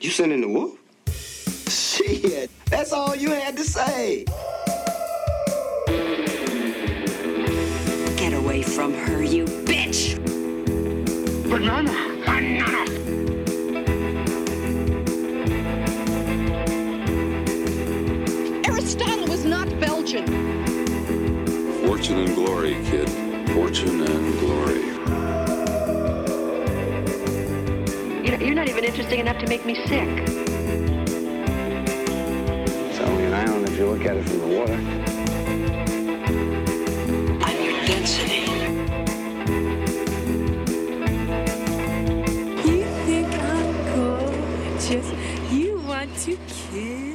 You sending the wolf? Shit, that's all you had to say. Get away from her, you bitch! Banana! Banana! Aristotle was not Belgian. Fortune and glory, kid. Fortune and glory. Not even interesting enough to make me sick. It's only an island if you look at it from the water. I'm your density. You think I'm gorgeous. You want to kiss me.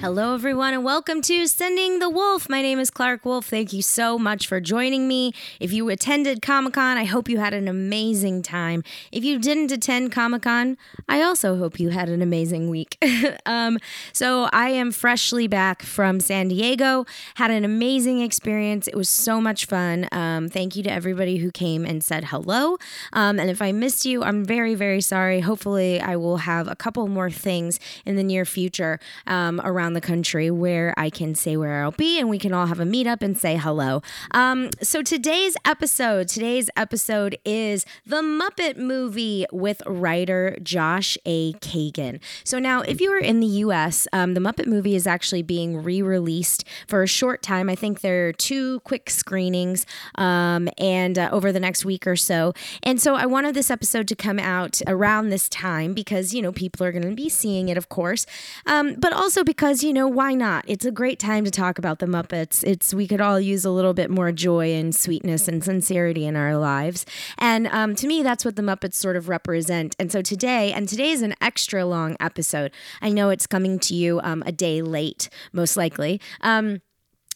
Hello, everyone, and welcome to Sending the Wolf. My name is Clark Wolf. Thank you so much for joining me. If you attended Comic Con, I hope you had an amazing time. If you didn't attend Comic Con, I also hope you had an amazing week. um, so, I am freshly back from San Diego, had an amazing experience. It was so much fun. Um, thank you to everybody who came and said hello. Um, and if I missed you, I'm very, very sorry. Hopefully, I will have a couple more things in the near future um, around the country where I can say where I'll be and we can all have a meetup and say hello. Um, so today's episode, today's episode is the Muppet movie with writer Josh A. Cagan. So now, if you are in the U.S., um, the Muppet movie is actually being re-released for a short time. I think there are two quick screenings um, and uh, over the next week or so. And so I wanted this episode to come out around this time because you know people are going to be seeing it, of course, um, but also because you know why not? It's a great time to talk about the Muppets. It's we could all use a little bit more joy and sweetness and sincerity in our lives, and um, to me, that's what the Muppets sort of represent. And so today, and today is an extra long episode. I know it's coming to you um, a day late, most likely. Um,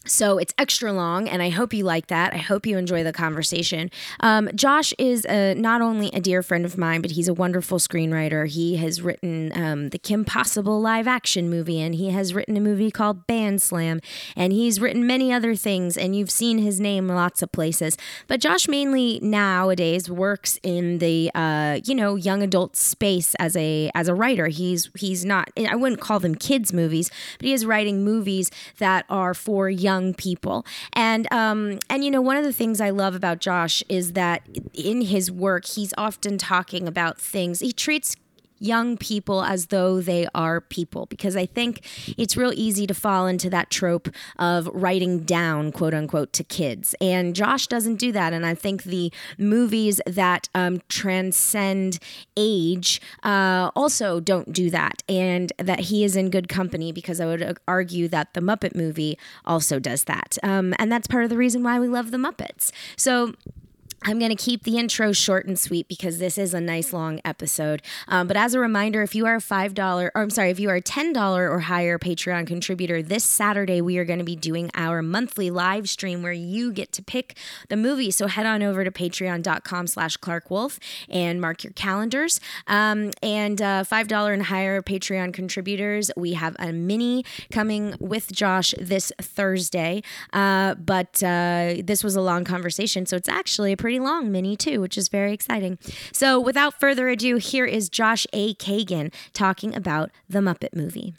so it's extra long, and I hope you like that. I hope you enjoy the conversation. Um, Josh is a, not only a dear friend of mine, but he's a wonderful screenwriter. He has written um, the Kim Possible live action movie, and he has written a movie called Band Slam, and he's written many other things, and you've seen his name lots of places. But Josh mainly nowadays works in the uh, you know young adult space as a as a writer. He's he's not I wouldn't call them kids movies, but he is writing movies that are for young people. And um, and you know, one of the things I love about Josh is that in his work, he's often talking about things. He treats young people as though they are people. Because I think it's real easy to fall into that trope of writing down quote unquote to kids. And Josh doesn't do that. And I think the movies that um, transcend age uh, also don't do that. And that he is in good company because I would argue that the Muppet movie also does that. Um, and that's part of the reason why we love the Muppets. So I'm going to keep the intro short and sweet because this is a nice long episode. Um, but as a reminder, if you are a $5, or I'm sorry, if you are a $10 or higher Patreon contributor, this Saturday we are going to be doing our monthly live stream where you get to pick the movie. So head on over to patreon.com slash Clark Wolf and mark your calendars. Um, and uh, $5 and higher Patreon contributors, we have a mini coming with Josh this Thursday. Uh, but uh, this was a long conversation, so it's actually a pretty long mini too, which is very exciting. So without further ado, here is Josh A. Cagan talking about the Muppet movie.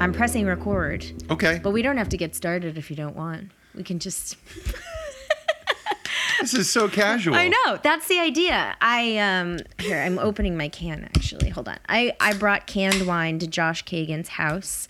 I'm pressing record, Okay. but we don't have to get started if you don't want. We can just. This is so casual. I know. That's the idea. I um here, I'm opening my can actually. Hold on. I I brought canned wine to Josh Cagan's house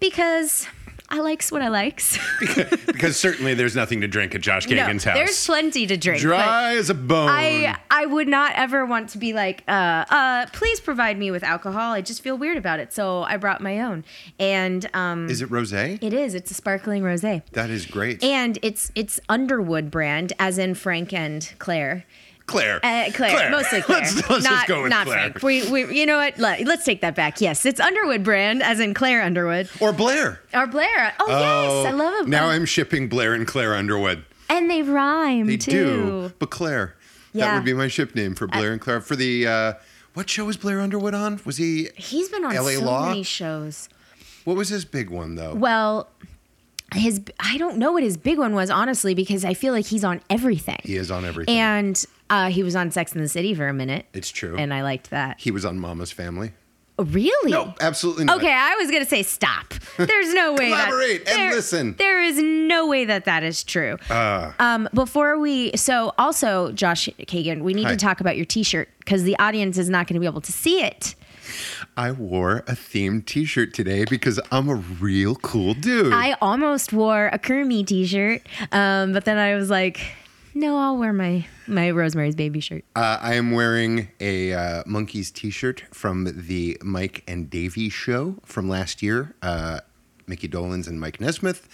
because I likes what I likes. because certainly there's nothing to drink at Josh No, Cagan's house. There's plenty to drink. Dry as a bone. I I would not ever want to be like, uh, uh, please provide me with alcohol. I just feel weird about it. So I brought my own. And um is it rosé? it is. It's a sparkling rosé. That is great. And it's it's Underwood brand, as in Frank and Claire. Claire. Uh, Claire, mostly Claire. Let's, let's not, just go with not Claire. Frank. We, we, you know what? Let, us take that back. Yes, it's Underwood brand, as in Claire Underwood. Or Blair. Or Blair. Oh, yes, I love it. Now I'm shipping Blair and Claire Underwood. and they rhyme They too. do. But Claire. That would be my ship name for Blair and Claire. For the, uh, what show was Blair Underwood on? Was he, He's been on LA so Law? many shows. what was his big one though? Well, his I don't know what his big one was honestly because I feel like he's on everything. He is on everything. And uh, he was on Sex in the City for a minute. It's true. And I liked that. he was on Mama's Family. Oh, really? No, absolutely not. Okay, I was gonna say stop. There's no way. that, Collaborate and there- listen. There is no way that that is true. um, before we, so also Josh Cagan, we need Hi. to talk about your T-shirt because the audience is not going to be able to see it. I wore a themed T-shirt today because I'm a real cool dude. I almost wore a Kermie T-shirt, um, but then I was like, no, I'll wear my my Rosemary's Baby shirt. Uh, I am wearing a uh, Monkees T-shirt from the Mike and Davey show from last year. Uh, Micky Dolenz and Mike Nesmith,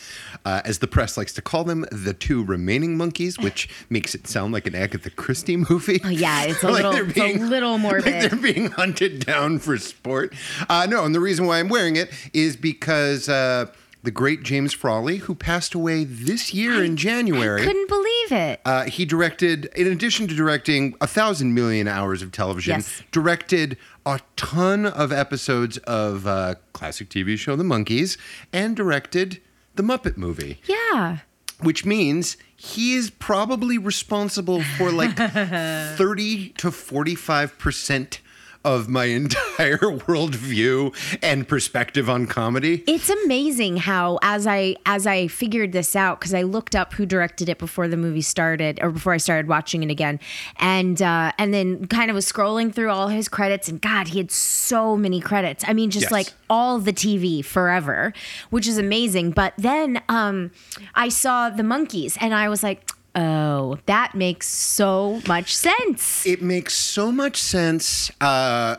uh, as the press likes to call them, the two remaining Monkees, which makes it sound like an Agatha Christie movie. Oh, yeah, it's a Like little, they're it's a little like they're being hunted down for sport. Uh, no, and the reason why I'm wearing it is because uh, the great James Frawley, who passed away this year in January, I Couldn't believe it. uh, he directed, in addition to directing a thousand million hours of television, Yes. directed a ton of episodes of uh, classic TV show The Monkees, and directed the Muppet movie, yeah. which means he is probably responsible for like 30 to 45 percent of my entire worldview and perspective on comedy. It's amazing how as I as I figured this out because I looked up who directed it before the movie started or before I started watching it again, and uh, and then kind of was scrolling through all his credits and God, he had so many credits. I mean, just Yes. like all the TV forever, which is amazing. But then um, I saw the Monkees and I was like. Oh, that makes so much sense. it makes so much sense uh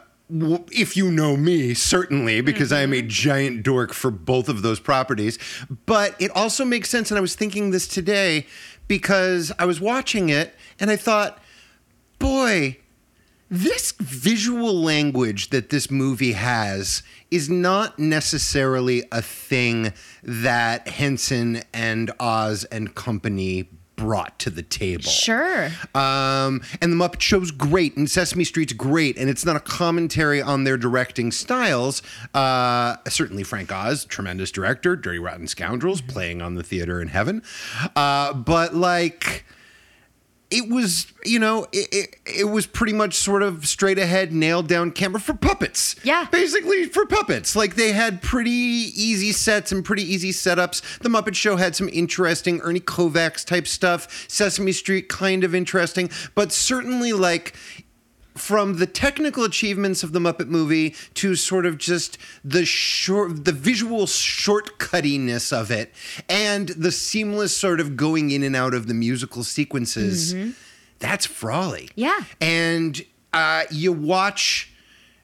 if you know me, certainly, because I am a giant dork for both of those properties. But it also makes sense, and I was thinking this today because I was watching it and I thought, boy, this visual language that this movie has is not necessarily a thing that Henson and Oz and company brought to the table. Sure. Um, and the Muppet Show's great, and Sesame Street's great, and it's not a commentary on their directing styles. Uh, certainly, Frank Oz, tremendous director, Dirty Rotten Scoundrels, playing on the theater in heaven. Uh, but like, it was, you know, it, it, it was pretty much sort of straight ahead, nailed down camera for puppets. Yeah. Basically for puppets. Like they had pretty easy sets and pretty easy setups. The Muppet Show had some interesting Ernie Kovacs type stuff. Sesame Street kind of interesting, but certainly like from the technical achievements of the Muppet movie to sort of just the short, the visual shortcuttiness of it, and the seamless sort of going in and out of the musical sequences. Mm-hmm. That's Frawley. Yeah. and uh, you watch.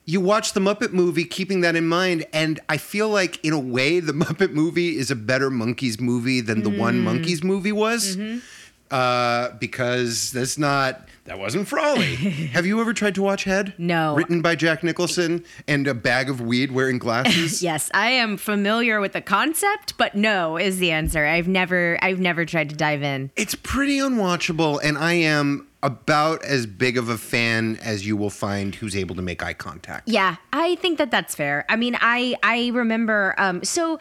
You watch the Muppet movie keeping that in mind, and I feel like, in a way, the Muppet movie is a better Monkees movie than the one mm-hmm. Monkees movie was. Mm-hmm. Uh, because that's not that wasn't Frawley. Have you ever tried to watch Head? No. Written by Jack Nicholson and a bag of weed wearing glasses. Yes, I am familiar with the concept, but no is the answer. I've never I've never tried to dive in. It's pretty unwatchable, and I am about as big of a fan as you will find who's able to make eye contact. Yeah, I think that that's fair. I mean, I I remember um so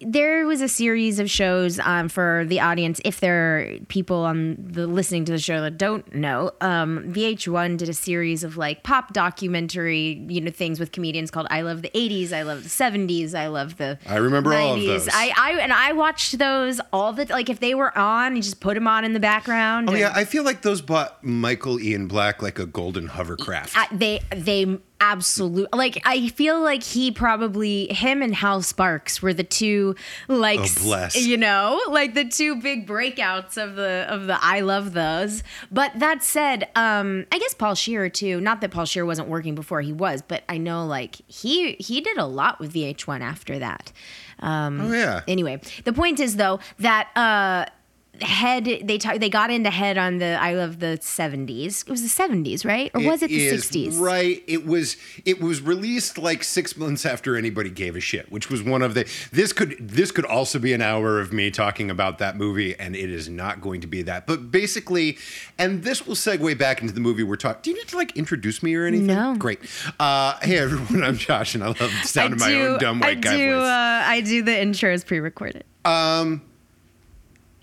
there was a series of shows um, for the audience. If there are people on the listening to the show that don't know, um, VH1 did a series of like pop documentary, you know, things with comedians called "I Love the '80s," "I Love the '70s," "I Love the." I remember all of those. I, I and I watched those all the like if they were on, you just put them on in the background. Oh and- yeah, I feel like those bought Michael Ian Black like a golden hovercraft. I- they they absolute like I feel like he probably him and Hal Sparks were the two like Oh, you know like the two big breakouts of the of the I love those. But that said, um I guess Paul Scheer too. Not that Paul Scheer wasn't working before he was, but I know like he he did a lot with VH1 after that. Um, oh yeah. Anyway, the point is though that uh head they ta- they got into head on the I love the 70s. It was the 70s, right? Or was it the is 60s? Right. It was it was released like six months after anybody gave a shit, which was one of the this could this could also be an hour of me talking about that movie, and it is not going to be that. But basically, and this will segue back into the movie we're talking. Do you need to like introduce me or anything? No. Great. Uh, hey everyone, I'm Josh, and I love the sound of my do- own dumb I white guy do, voice. Uh, I do the intros pre-recorded. Um,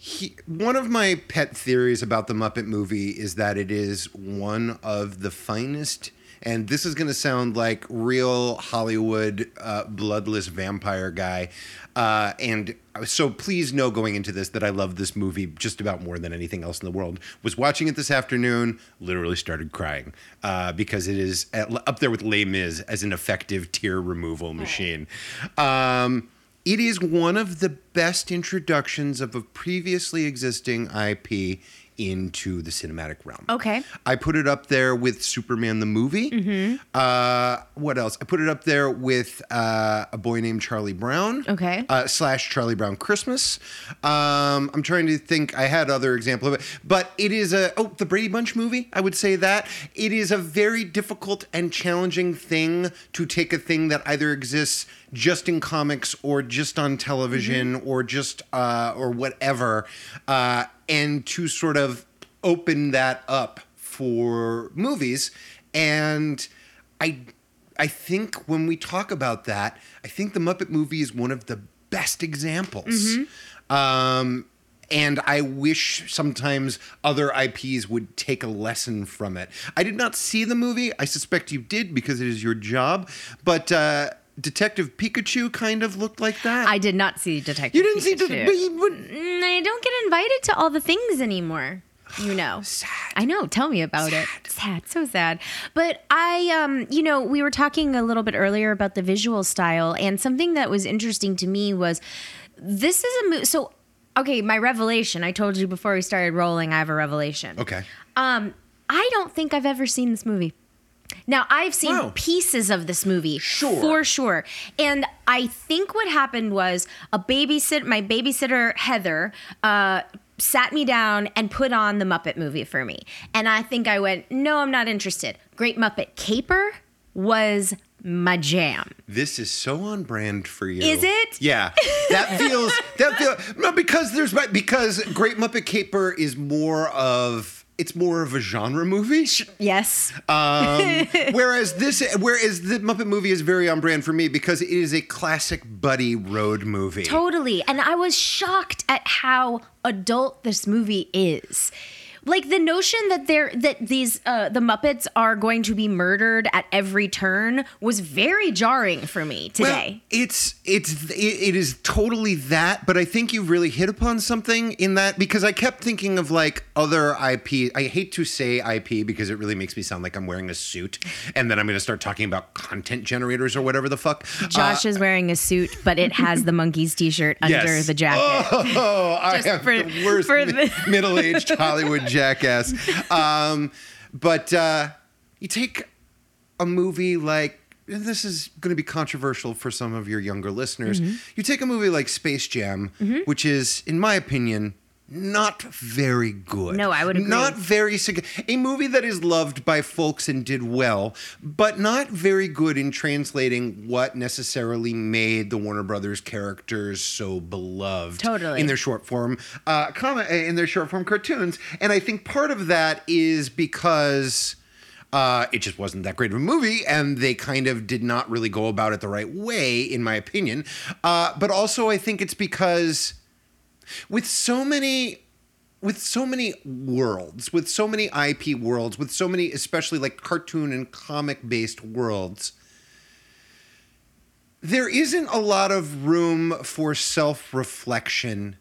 he, one of my pet theories about the Muppet movie is that it is one of the finest. And this is going to sound like real Hollywood uh, bloodless vampire guy. Uh, and so please know going into this that I love this movie just about more than anything else in the world. Was watching it this afternoon, literally started crying uh, because it is at, up there with Les Mis as an effective tear removal machine. Um, it is one of the best introductions of a previously existing IP into the cinematic realm. Okay. I put it up there with Superman the movie. Mm-hmm. Uh, what else? I put it up there with uh, a boy named Charlie Brown. Okay. Uh, slash Charlie Brown Christmas. Um, I'm trying to think. I had other example of it, but it is a oh the Brady Bunch movie. I would say that it is a very difficult and challenging thing to take a thing that either exists just in comics or just on television or just uh, or whatever, uh, and to sort of open that up for movies. And I I think when we talk about that, I think the Muppet movie is one of the best examples. Um, and I wish sometimes other IPs would take a lesson from it. I did not see the movie. I suspect you did because it is your job. But uh, Detective Pikachu kind of looked like that. I did not see Detective Pikachu. you didn't see, Pikachu. But you Mm, I don't get invited to all the things anymore. You know. Sad. I know. Tell me about it. Sad, so sad. But I, um, you know, we were talking a little bit earlier about the visual style, and something that was interesting to me was this is a movie. So, okay, my revelation. I told you before we started rolling. I have a revelation. okay. Um, I don't think I've ever seen this movie. Now I've seen Wow. pieces of this movie, Sure. for sure, and I think what happened was a babysit. My babysitter Heather uh, sat me down and put on the Muppet movie for me, and I think I went, "No, I'm not interested." Great Muppet Caper was my jam. This is so on brand for you. Is it? Yeah. That feels that feel no because there's because Great Muppet Caper is more of it's more of a genre movie. Yes. Um, whereas this, whereas the Muppet movie is very on brand for me because it is a classic buddy road movie. Totally. And I was shocked at how adult this movie is. Like the notion that they're that these uh, the Muppets are going to be murdered at every turn was very jarring for me today. Well, it's it's it, it is totally that, but I think you really hit upon something in that because I kept thinking of like other IP. I hate to say IP because it really makes me sound like I'm wearing a suit, and then I'm going to start talking about content generators or whatever the fuck. Josh is wearing a suit, but it has the Monkees T-shirt under Yes. the jacket. Oh, I Just am for- the worst mi- middle-aged Hollywood jackass. Um, but uh, you take a movie like and this is going to be controversial for some of your younger listeners. Mm-hmm. You take a movie like Space Jam, which is, in my opinion, not very good. No, I would agree. Not very a movie that is loved by folks and did well, but not very good in translating what necessarily made the Warner Brothers characters so beloved. Totally. in their short form, uh, comic in their short form cartoons, and I think part of that is because. Uh, it just wasn't that great of a movie, and they kind of did not really go about it the right way, in my opinion. Uh, but also, I think it's because with so many with so many worlds with so many ip worlds with so many especially like cartoon and comic based worlds there isn't a lot of room for self-reflection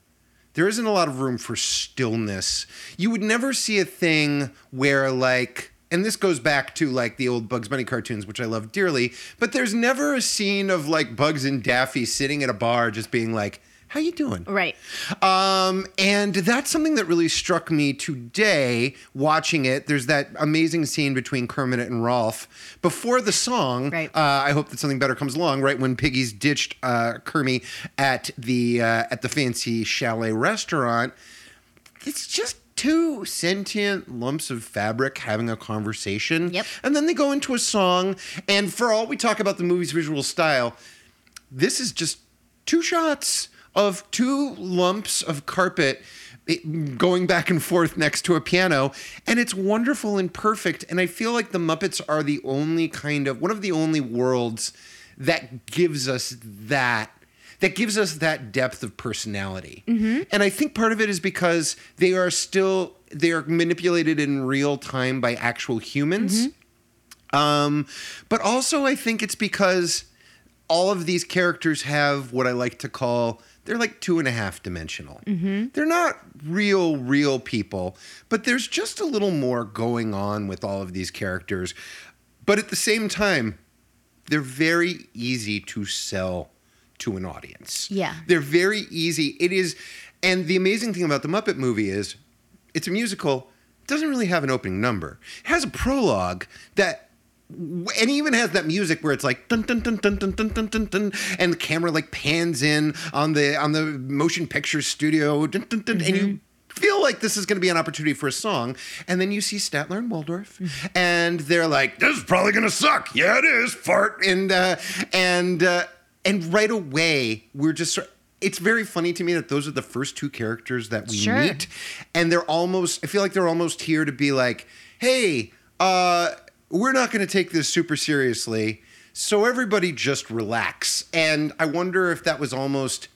there isn't a lot of room for stillness you would never see a thing where like and this goes back to like the old Bugs Bunny cartoons, which I love dearly. But there's never a scene of like Bugs and Daffy sitting at a bar, just being like, "How you doing?" Right. Um, and that's something that really struck me today watching it. There's that amazing scene between Kermit and Rowlf before the song. Right. Uh, I hope that something better comes along. Right when Piggy's ditched uh, Kermit at the uh, at the fancy chalet restaurant. It's just two sentient lumps of fabric having a conversation. Yep. And then they go into a song. And for all we talk about the movie's visual style, this is just two shots of two lumps of carpet eh, going back and forth next to a piano and it's wonderful and perfect and i feel like the muppets are the only kind of one of the only worlds that gives us that that gives us that depth of personality. Mm-hmm. And I think part of it is because they are still they are manipulated in real time by actual humans. Mm-hmm. Um, but also, I think it's because all of these characters have what I like to call they're like two and a half dimensional. Mm-hmm. They're not real, real people, but there's just a little more going on with all of these characters. But at the same time, they're very easy to sell to an audience. Yeah. They're very easy. It is, and the amazing thing about the Muppet movie is it's a musical, it doesn't really have an opening number. It has a prologue that and even has that music where it's like dun dun dun dun dun dun dun dun, dun and the camera like pans in on the on the motion picture studio. Dun, dun, dun, and you feel like this is going to be an opportunity for a song. And then you see Statler and Waldorf and they're like this is probably going to suck. Yeah it is. Fart. And uh, and uh, and right away we're just sort it's very funny to me that those are the first two characters that we Sure. meet and they're almost i feel like they're almost here to be like hey uh we're not going to take this super seriously so everybody just relax and i wonder if that was almost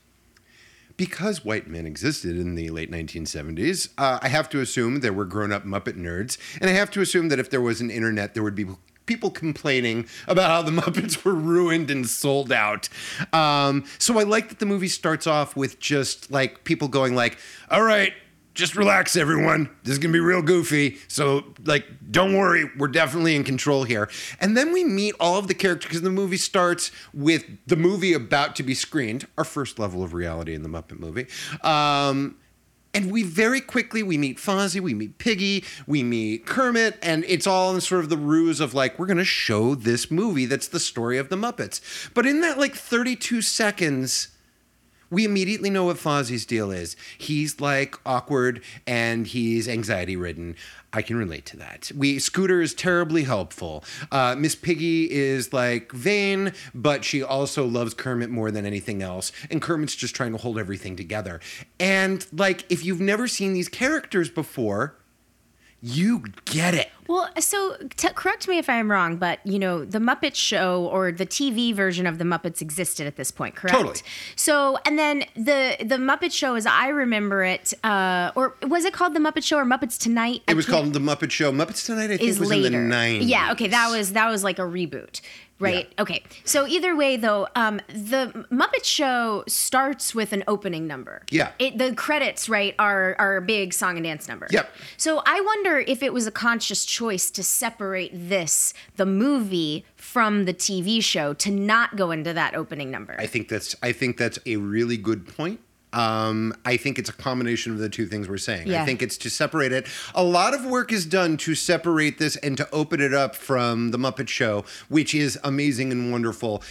because white men existed in the late 1970s, uh, I have to assume there were grown up Muppet nerds. And I have to assume that if there was an internet, there would be people complaining about how the Muppets were ruined and sold out. Um, so I like that the movie starts off with just like people going like, all right, just relax, everyone. This is gonna be real goofy. So, like, don't worry, we're definitely in control here. And then we meet all of the characters because the movie starts with the movie about to be screened, our first level of reality in the Muppet movie. Um, and we very quickly we meet Fozzie, we meet Piggy, we meet Kermit, and it's all in sort of the ruse of like we're gonna show this movie that's the story of the Muppets. But in that like 32 seconds, we immediately know what Fozzie's deal is. He's like awkward and he's anxiety ridden. I can relate to that. We Scooter is terribly helpful. Uh, Miss Piggy is like vain, but she also loves Kermit more than anything else. And Kermit's just trying to hold everything together. And like, if you've never seen these characters before, you get it. Well, so t- correct me if I'm wrong, but you know, the Muppet Show or the TV version of the Muppets existed at this point, correct? Totally. So, and then the the Muppet Show, as I remember it, uh, or was it called the Muppet Show or Muppets Tonight? I It was called The Muppet Show. Muppets Tonight, I think, is was later. in the 90s. Yeah, okay, that was that was like a reboot. Right. Yeah. Okay. So either way, though, um, the Muppet Show starts with an opening number. Yeah. It, the credits, right, are are a big song and dance number. Yep. So I wonder if it was a conscious choice to separate this, the movie, from the TV show, to not go into that opening number. I think that's I think that's a really good point. Um, I think it's a combination of the two things we're saying. I think it's to separate it. A lot of work is done to separate this and to open it up from the Muppet Show, which is amazing and wonderful,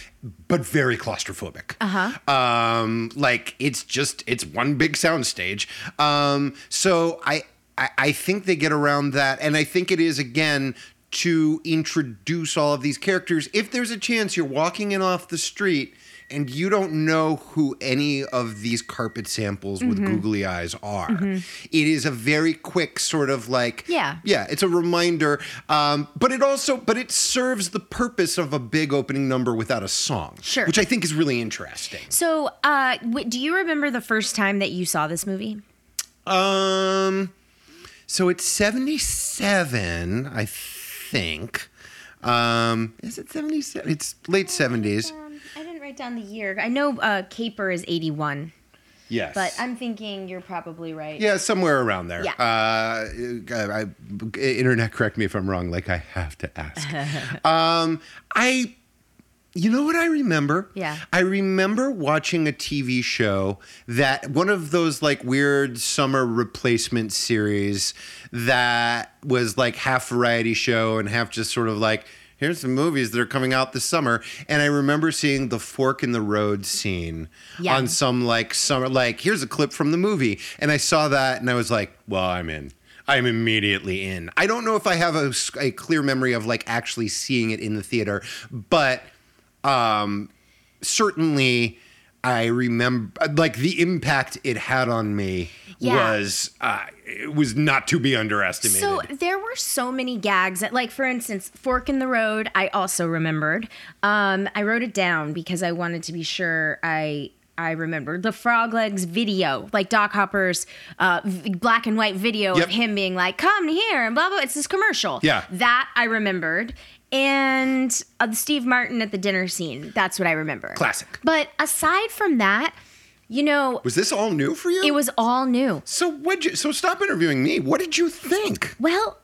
but very claustrophobic. Uh huh. Um, like it's just it's one big soundstage. Um, so I, I I think they get around that, and I think it is again to introduce all of these characters. If there's a chance you're walking in off the street and you don't know who any of these carpet samples with Mm-hmm. googly eyes are, it is a very quick sort of like Yeah. yeah, it's a reminder. Um, but it also but it serves the purpose of a big opening number without a song, Sure. which I think is really interesting. so, uh, do you remember the first time that you saw this movie? Um, so it's seventy seven, I think. Um, is it seventy seven? It's late seventies. Um, I didn't write down the year. I know uh, Caper is 81, Yes, but I'm thinking you're probably right. Yeah, somewhere around there. Yeah. Uh, I, I- internet, correct me if I'm wrong. Like I have to ask. um, I, you know what I remember? Yeah. I remember watching a TV show that one of those like weird summer replacement series that was like half variety show and half just sort of like. Here's some movies that are coming out this summer, and I remember seeing the fork in the road scene Yeah. on some like summer like here's a clip from the movie and i saw that and i was like well i'm in i'm immediately in i don't know if i have a clear memory of like actually seeing it in the theater but um certainly i remember like the impact it had on me Yeah. was uh, it was not to be underestimated So there were so many gags. That, like for instance, "Fork in the Road." I also remembered. Um, I wrote it down because I wanted to be sure I I remember. The Frog Legs video, like Doc Hopper's uh, v- black and white video Yep. of him being like, "Come here," and blah blah. It's this commercial. Yeah. that I remembered. And uh, Steve Martin at the dinner scene. That's what I remember. Classic. But aside from that, you know, Was this all new for you? it was all new. So what? You, so stop interviewing me. What did you think? Well,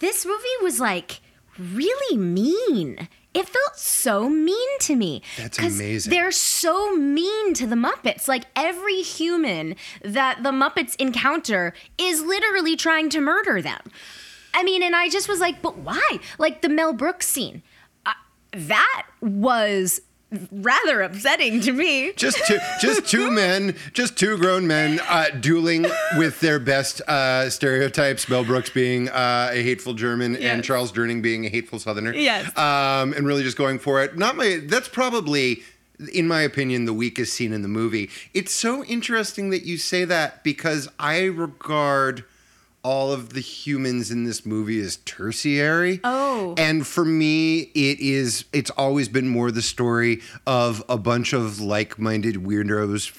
this movie was like really mean. It felt so mean to me. That's amazing. They're so mean to the Muppets. Like every human that the Muppets encounter is literally trying to murder them. I mean, and I just was like, but why? Like the Mel Brooks scene. Uh, that was rather upsetting to me. Just two, just two men, just two grown men uh, dueling with their best uh, stereotypes. Mel Brooks being uh, a hateful German and Charles Durning being a hateful Southerner. Yes. um, and really just going for it. Not my. That's probably. In my opinion, the weakest scene in the movie. It's so interesting that you say that because I regard all of the humans in this movie is tertiary. Oh. And for me, it is it's always been more the story of a bunch of like-minded weirdos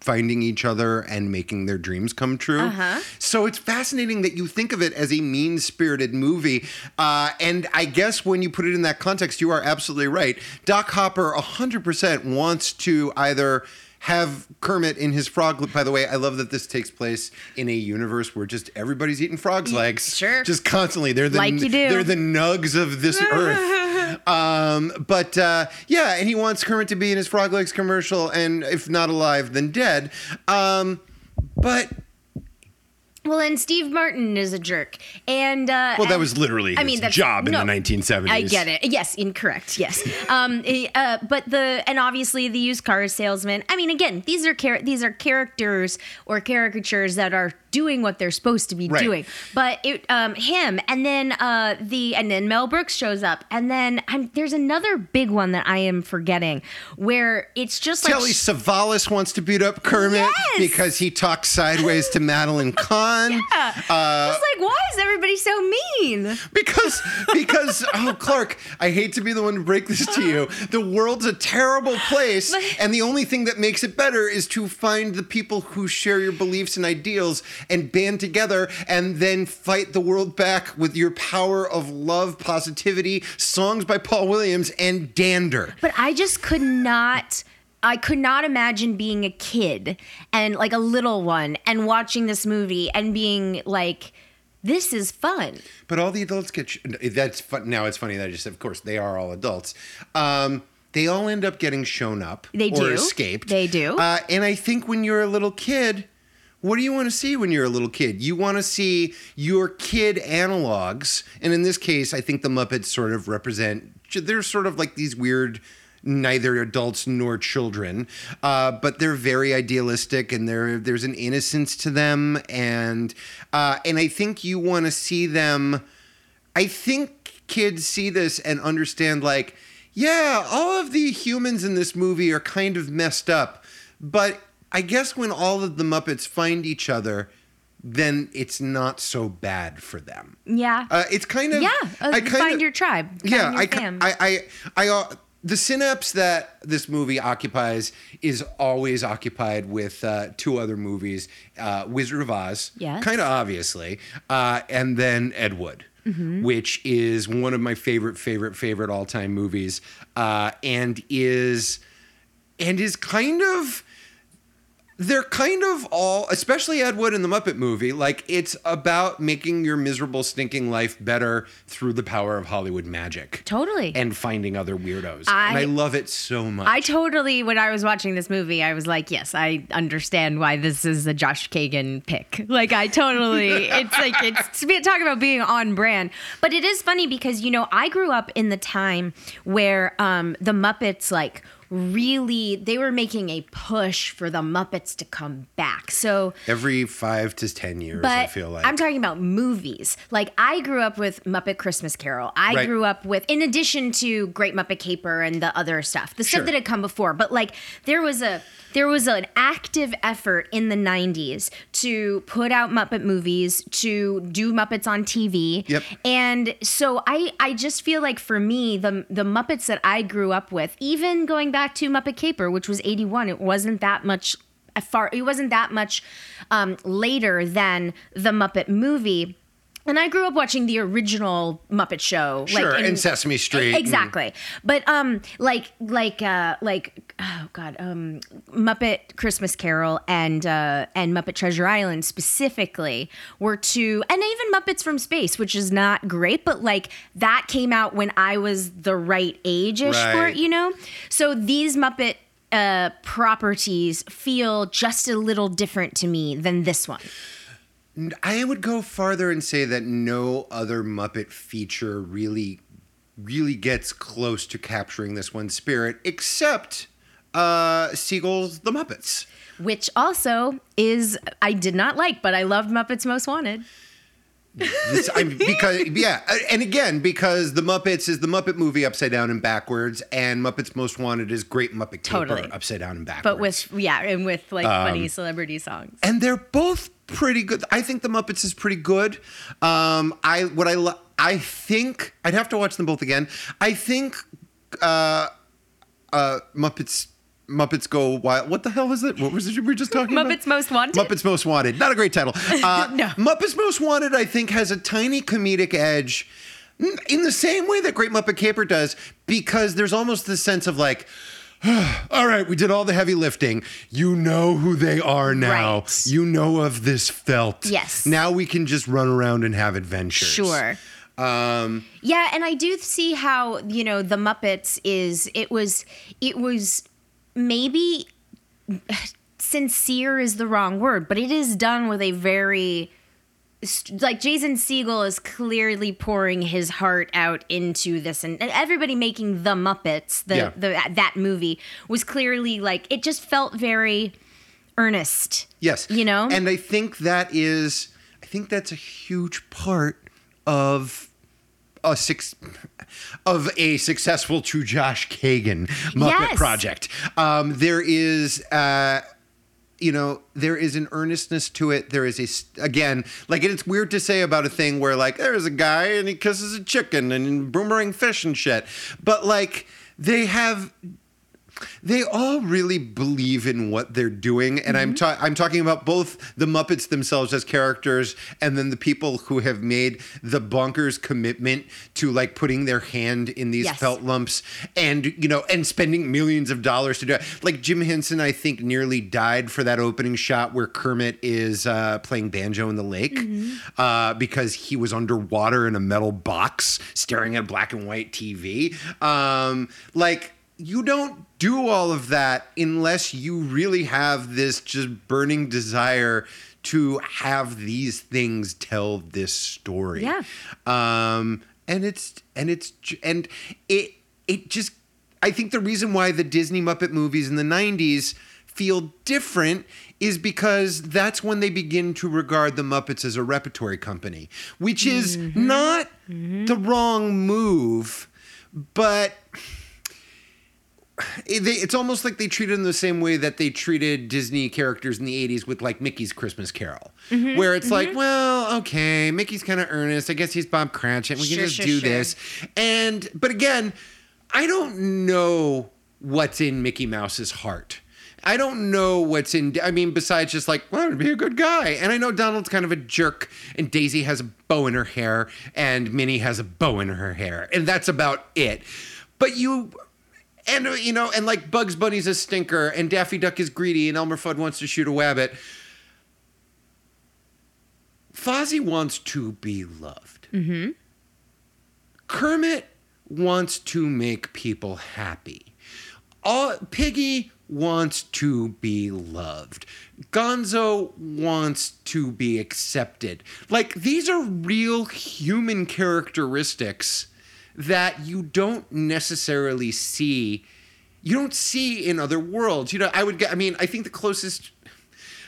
finding each other and making their dreams come true. Uh-huh. So it's fascinating that you think of it as a mean-spirited movie. Uh, and I guess when you put it in that context, you are absolutely right. Doc Hopper 100% wants to either have Kermit in his frog. By the way, I love that this takes place in a universe where just everybody's eating frogs' legs. sure. Just constantly. They're the Like you do. they're the nugs of this earth. Um, but uh, yeah, and he wants Kermit to be in his frog legs commercial, and if not alive, then dead. Um, but Well, and Steve Martin is a jerk, and uh, well, that and- was literally I mean, job in no, the 1970s. I get it. Yes, incorrect. Yes. um. eh, uh, but the and obviously the used car salesman. I mean, again, these are char- these are characters or caricatures that are doing what they're supposed to be Right. doing. But it um him and then uh the and then Mel Brooks shows up and then I'm, there's another big one that I am forgetting where it's just like Telly Savalas wants to beat up Kermit Yes! because he talks sideways to Madeline Kahn. Uh, just like why is everybody so mean? Because because oh Clark, I hate to be the one to break this to you. The world's a terrible place, and the only thing that makes it better is to find the people who share your beliefs and ideals and band together and then fight the world back with your power of love, positivity, songs by Paul Williams, and dander. But I just could not. I could not imagine being a kid and like a little one and watching this movie and being like, this is fun. But all the adults get sh- that's fun. Now it's funny that I just said, of course they are all adults. Um, they all end up getting shown up. They or do. escaped. They do. Uh, and I think when you're a little kid, what do you want to see when you're a little kid? You want to see your kid analogs, and in this case, I think the Muppets sort of represent. They're sort of like these weird. Neither adults nor children, uh, but they're very idealistic, and there there's an innocence to them, and uh, and I think you want to see them. I think kids see this and understand, like, yeah, all of the humans in this movie are kind of messed up, but I guess when all of the Muppets find each other, then it's not so bad for them. Yeah. Uh, it's kind of yeah. Uh, I kind find of- your tribe. Find yeah, your I. I, I, I, uh, the synapse that this movie occupies is always occupied with uh, two other movies: uh, Wizard of Oz, Yes. kind of obviously, uh, and then Ed Wood. Mm-hmm. Which is one of my favorite, favorite, favorite all-time movies, uh, and is and is kind of they're kind of all, especially Ed Wood in the Muppet movie, like it's about making your miserable, stinking life better through the power of Hollywood magic. Totally. And finding other weirdos. I- and I love it so much. I totally, when I was watching this movie, I was like, yes, I understand why this is a Josh Cagan pick. Like, I totally, it's like, it's to be talking about being on brand. But it is funny because, you know, I grew up in the time where um, the Muppets, like, really, they were making a push for the Muppets to come back. So, Every five to ten years, I feel like. I'm talking about movies. Like I grew up with Muppet Christmas Carol. I Right. grew up with, in addition to Great Muppet Caper and the other stuff, the Sure. stuff that had come before. But like there was a there was an active effort in the 90s to put out Muppet movies, to do Muppets on TV. Yep. And so I I just feel like for me the the Muppets that I grew up with, even going back to Muppet Caper, which was 81. It wasn't that much uh, far it wasn't that much um, later than the Muppet movie. And I grew up watching the original Muppet Show, Sure, in- and Sesame Street. Exactly. But um like like uh like oh god, um Muppet Christmas Carol and uh and Muppet Treasure Island specifically were two and even Muppets from Space, which is not great, but like that came out when I was the right age-ish for it, you know? So these Muppet uh properties feel just a little different to me than this one. I would go farther and say that no other Muppet feature really, really gets close to capturing this one spirit, except uh, Segel's The Muppets. Which also is I did not like, but I loved Muppets Most Wanted. This, because yeah, and again because the Muppets is the Muppet movie upside down and backwards, and Muppets Most Wanted is Great Muppet Caper Totally. upside down and backwards. but with yeah, and with like Um, funny celebrity songs. and they're both pretty good. I think the Muppets is pretty good. Um, I what I lo- I think I'd have to watch them both again. I think uh, uh, Muppets Muppets Go Wild. What the hell is it? What was it you were just talking about? Muppets Most Wanted. Muppets Most Wanted. Not a great title. Uh, No. Muppets Most Wanted, I think, has a tiny comedic edge in the same way that Great Muppet Caper does, because there's almost this sense of like, all right, we did all the heavy lifting. You know who they are now. Right. You know of this felt. Yes. Now we can just run around and have adventures. Sure. Um, Yeah, and I do see how, you know, the Muppets is it was it was maybe sincere is the wrong word, but it is done with a very like Jason Segel is clearly pouring his heart out into this, and, and everybody making the Muppets, the, Yeah. the that movie was clearly like it just felt very earnest. Yes. You know? And I think that is I think that's a huge part of a six of a successful True Josh Cagan Muppet Yes. project. Um, there is uh you know, there is an earnestness to it. there is a again, like it's weird to say about a thing where like there's a guy and he kisses a chicken and boomerang fish and shit. But like they have they all really believe in what they're doing and I'm ta- I'm talking about both the Muppets themselves as characters and then the people who have made the bonkers commitment to like putting their hand in these Yes. felt lumps and you know and spending millions of dollars to do it. Like Jim Henson I think nearly died for that opening shot where Kermit is uh, playing banjo in the lake uh, because he was underwater in a metal box staring at a black and white TV. Um, like you don't do all of that unless you really have this just burning desire to have these things tell this story. Yeah. Um, and it's and it's and it it just I think the reason why the Disney Muppet movies in the 90s feel different is because that's when they begin to regard the Muppets as a repertory company, which is not the wrong move, but it- they, it's almost like they treated them the same way that they treated Disney characters in the 80s with like Mickey's Christmas Carol, Mm-hmm, where it's like, well, okay, Mickey's kind of earnest. I guess he's Bob Cratchit. We Sure, can just sure, do sure. this. And, but again, I don't know what's in Mickey Mouse's heart. I don't know what's in. I mean, besides just like, well, to be a good guy. And I know Donald's kind of a jerk, and Daisy has a bow in her hair, and Minnie has a bow in her hair, and that's about it. But you, and you know, and like Bugs Bunny's a stinker, and Daffy Duck is greedy, and Elmer Fudd wants to shoot a wabbit. Fozzie wants to be loved. Mm-hmm. Kermit wants to make people happy. All, Piggy wants to be loved. Gonzo wants to be accepted. Like, these are real human characteristics that you don't necessarily see. You don't see in other worlds. You know, I would get, I mean, I think the closest,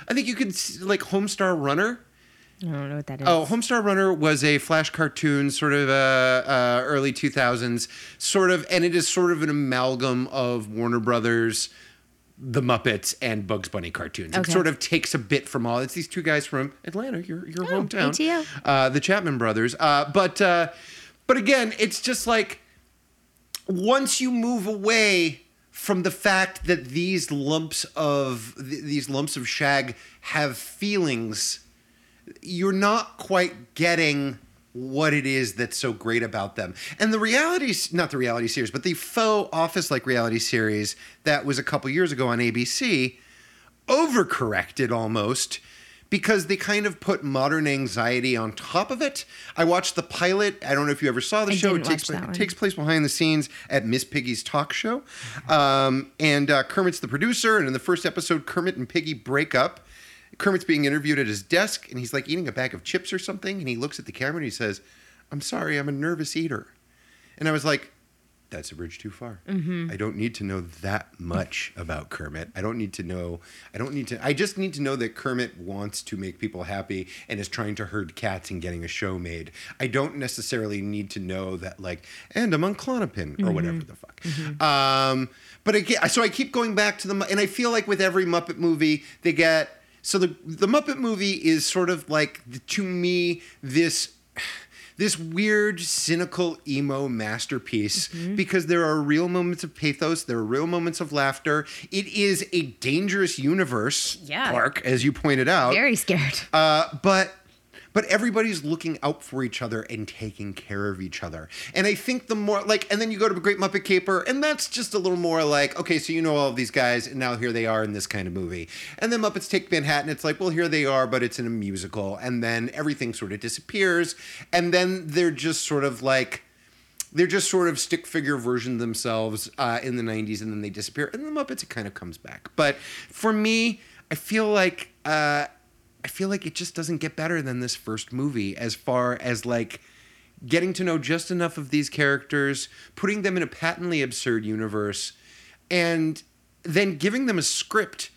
I think you could, s- like, Homestar Runner. I don't know what that is. Oh, Homestar Runner was a flash cartoon, sort of uh, uh, early 2000s, sort of, and it is sort of an amalgam of Warner Brothers, The Muppets, and Bugs Bunny cartoons. It sort of takes a bit from all. It's these two guys from Atlanta, your your hometown, ATL. uh, the Chapman brothers. Uh, but but again, it's just like once you move away from the fact that these lumps of th- these lumps of shag have feelings you're not quite getting what it is that's so great about them. And the reality, not the reality series, but the faux office like reality series that was a couple years ago on ABC, overcorrected almost because they kind of put modern anxiety on top of it. I watched the pilot. I don't know if you ever saw the I show. it takes, watch that it one. takes place behind the scenes at Miss Piggy's talk show. Um, and uh, Kermit's the producer. And in the first episode, Kermit and Piggy break up. Kermit's being interviewed at his desk and he's like eating a bag of chips or something. And he looks at the camera and he says, I'm sorry, I'm a nervous eater. And I was like, that's a bridge too far. Mm-hmm. I don't need to know that much about Kermit. I don't need to know. I don't need to. I just need to know that Kermit wants to make people happy and is trying to herd cats and getting a show made. I don't necessarily need to know that, like, and I'm on Klonopin or mm-hmm. whatever the fuck. Mm-hmm. Um, but again, so I keep going back to the, and I feel like with every Muppet movie, they get. So the the Muppet movie is sort of like to me this this weird, cynical, emo masterpiece because there are real moments of pathos, there are real moments of laughter. It is a dangerous universe, Yeah. Clark, as you pointed out. Very scared. Uh, but but everybody's looking out for each other and taking care of each other. And I think the more like, and then you go to Great Muppet Caper, and that's just a little more like, okay, so you know all of these guys, and now here they are in this kind of movie. And then Muppets Take Manhattan, it's like, well, here they are, but it's in a musical, and then everything sort of disappears, and then they're just sort of like they're just sort of stick figure version themselves uh, in the 90s and then they disappear and the muppets it kind of comes back but for me i feel like uh, i feel like it just doesn't get better than this first movie as far as like getting to know just enough of these characters putting them in a patently absurd universe and then giving them a script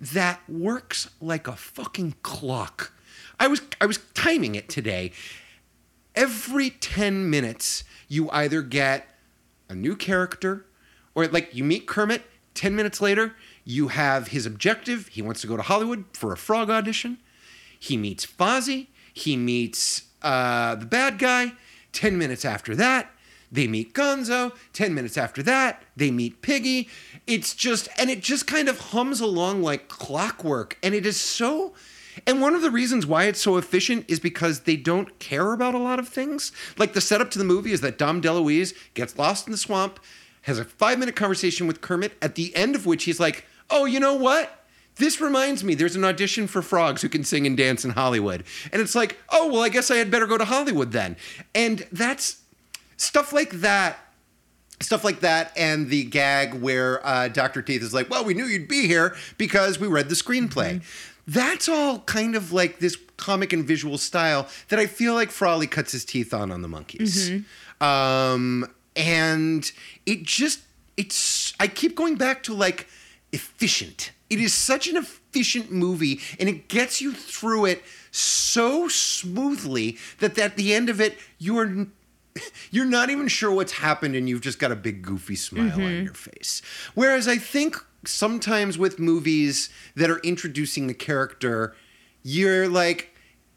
that works like a fucking clock. I was i was timing it today. Every 10 minutes you either get a new character or like you meet Kermit. 10 minutes later you have his objective. He wants to go to Hollywood for a frog audition he meets Fozzie. He meets uh, the bad guy. 10 minutes after that they meet Gonzo. 10 minutes after that they meet Piggy. It's just and it just kind of hums along like clockwork. And it is so and one of the reasons why it's so efficient is because they don't care about a lot of things. Like the setup to the movie is that Dom DeLuise gets lost in the swamp, has a five minute conversation with Kermit, at the end of which he's like, Oh, you know what? This reminds me, there's an audition for frogs who can sing and dance in Hollywood. And it's like, Oh, well, I guess I had better go to Hollywood then. And that's stuff like that stuff like that and the gag where uh, dr teeth is like well we knew you'd be here because we read the screenplay that's all kind of like this comic and visual style that i feel like frawley cuts his teeth on on the Monkees um, and it just it's i keep going back to like efficient it is such an efficient movie and it gets you through it so smoothly that at the end of it you're you're not even sure what's happened and you've just got a big goofy smile on mm-hmm. your face. Whereas I think sometimes with movies that are introducing a character, you're like,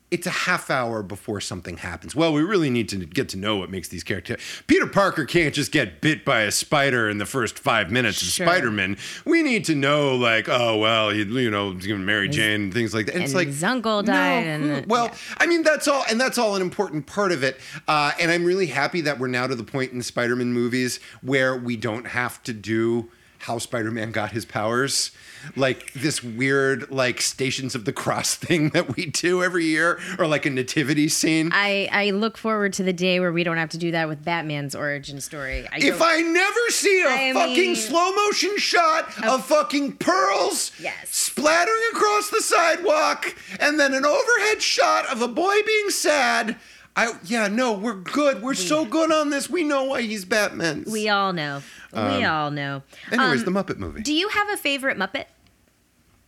it's a half hour before something happens. Well, we really need to get to know what makes these characters. Peter Parker can't just get bit by a spider in the first five minutes of Spider-Man. We need to know, like, oh well, he, you know, Mary Jane and things like that. And, it's like his uncle died and the- well, I mean that's all, and that's all an important part of it. Uh, and I'm really happy that we're now to the point in Spider-Man movies where we don't have to do how Spider-Man got his powers, like this weird like Stations of the Cross thing that we do every year, or like a nativity scene. I, I look forward to the day where we don't have to do that with Batman's origin story. I if I never see a I fucking mean- slow motion shot of fucking pearls Yes. splattering across the sidewalk and then an overhead shot of a boy being sad, I yeah, no, we're good. We're so good on this. We know why he's Batman. we all know. We all know. Anyways, Um, the Muppet movie. Do you have a favorite Muppet?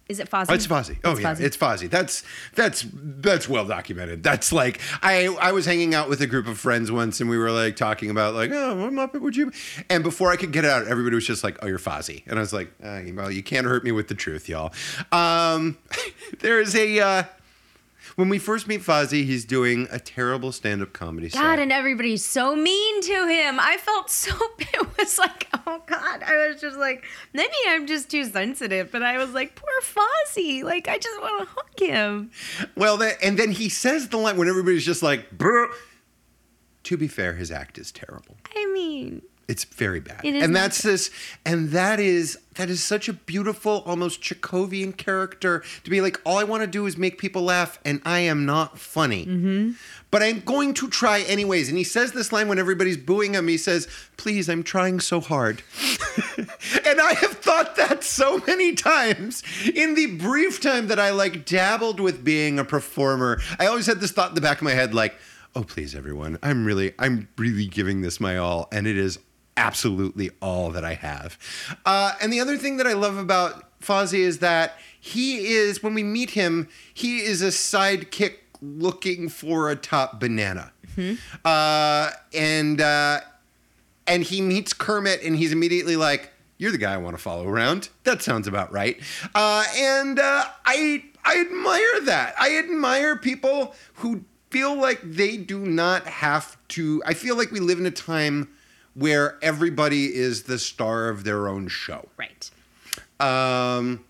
Is it Fozzie? Oh, it's Fozzie. Oh yeah, Fozzie. it's Fozzie. That's that's that's well documented. That's like I I was hanging out with a group of friends once, and we were like talking about like, oh, what Muppet would you? be?" And before I could get it out, everybody was just like, oh, you're Fozzie, and I was like, uh, well, you can't hurt me with the truth, y'all. Um, there is a. Uh, When we first meet Fozzie, he's doing a terrible stand-up comedy set. God, and everybody's so mean to him. I felt so. It was like, oh God. I was just like, maybe I'm just too sensitive, but I was like, poor Fozzie. Like, I just want to hug him. Well, that, and then he says the line when everybody's just like, Brr. to be fair, his act is terrible. I mean, It's very bad. It is and that's this and that is that is such a beautiful, almost Chekhovian character to be like, all I want to do is make people laugh, and I am not funny. Mm-hmm. But I'm going to try anyways. And he says this line when everybody's booing him. He says, Please, I'm trying so hard. and I have thought that so many times in the brief time that I like dabbled with being a performer. I always had this thought in the back of my head, like, oh please everyone i'm really i'm really giving this my all and it is absolutely all that i have. Uh, and the other thing that i love about fozzie is that he is when we meet him he is a sidekick looking for a top banana. Uh, and uh, and he meets kermit and he's immediately like you're the guy i want to follow around. That sounds about right. Uh, and uh, i i admire that. I admire people who feel like they do not have to. I feel like we live in a time where everybody is the star of their own show. right. Um,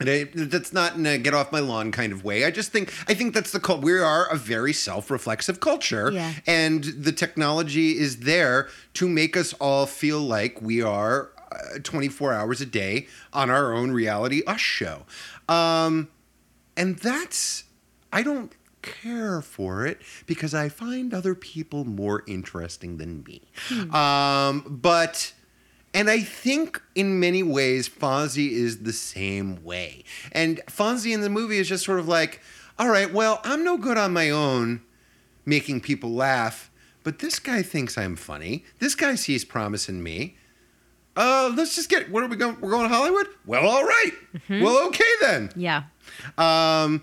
and I, that's not in a get off my lawn kind of way. I just think I think that's the cult. We are a very self-reflexive culture, Yeah. and the technology is there to make us all feel like we are uh, 24 hours a day on our own reality us show. Um, and that's I don't care for it because I find other people more interesting than me. Um, but and I think in many ways Fozzie is the same way. And Fozzie in the movie is just sort of like, all right, well, I'm no good on my own making people laugh, but this guy thinks I'm funny. This guy sees promise in me. Uh, let's just get. Where are we going? We're going to Hollywood. Well, all right. Well, okay then. Yeah. Um,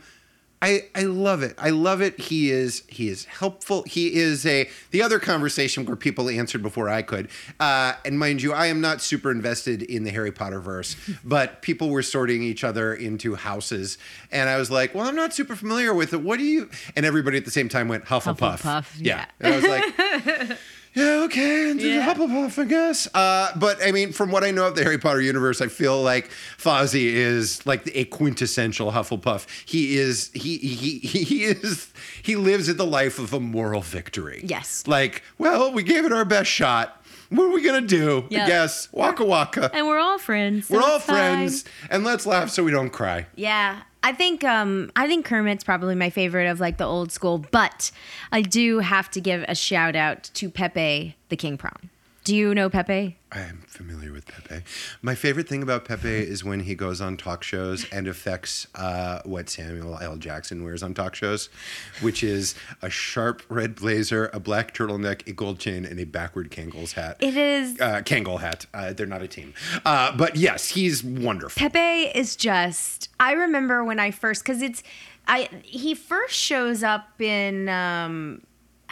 I I love it. I love it. He is he is helpful. He is a the other conversation where people answered before I could. Uh, and mind you, I am not super invested in the Harry Potter verse, but people were sorting each other into houses, and I was like, well, I'm not super familiar with it. What do you? And everybody at the same time went Hufflepuff. Hufflepuff, yeah. And I was like. Yeah, okay, into Yeah. Hufflepuff, I guess. Uh, but I mean, from what I know of the Harry Potter universe, I feel like Fozzie is like a quintessential Hufflepuff. He is he he he, he is he lives in the life of a moral victory. Yes. Like, well, we gave it our best shot. What are we gonna do? I guess waka waka. And we're all friends. so We're all fine. friends, and let's laugh so we don't cry. Yeah. I think um I think Kermit's probably my favorite of like the old school, but I do have to give a shout out to Pepe the King Prawn. Do you know Pepe? I am familiar with Pepe. My favorite thing about Pepe is when he goes on talk shows and affects uh, what Samuel L. Jackson wears on talk shows, which is a sharp red blazer, a black turtleneck, a gold chain, and a backward Kangol's hat. It is uh, Kangol hat. Uh, they're not a team. Uh, but yes, he's wonderful. Pepe is just I remember when I first cuz it's I he first shows up in um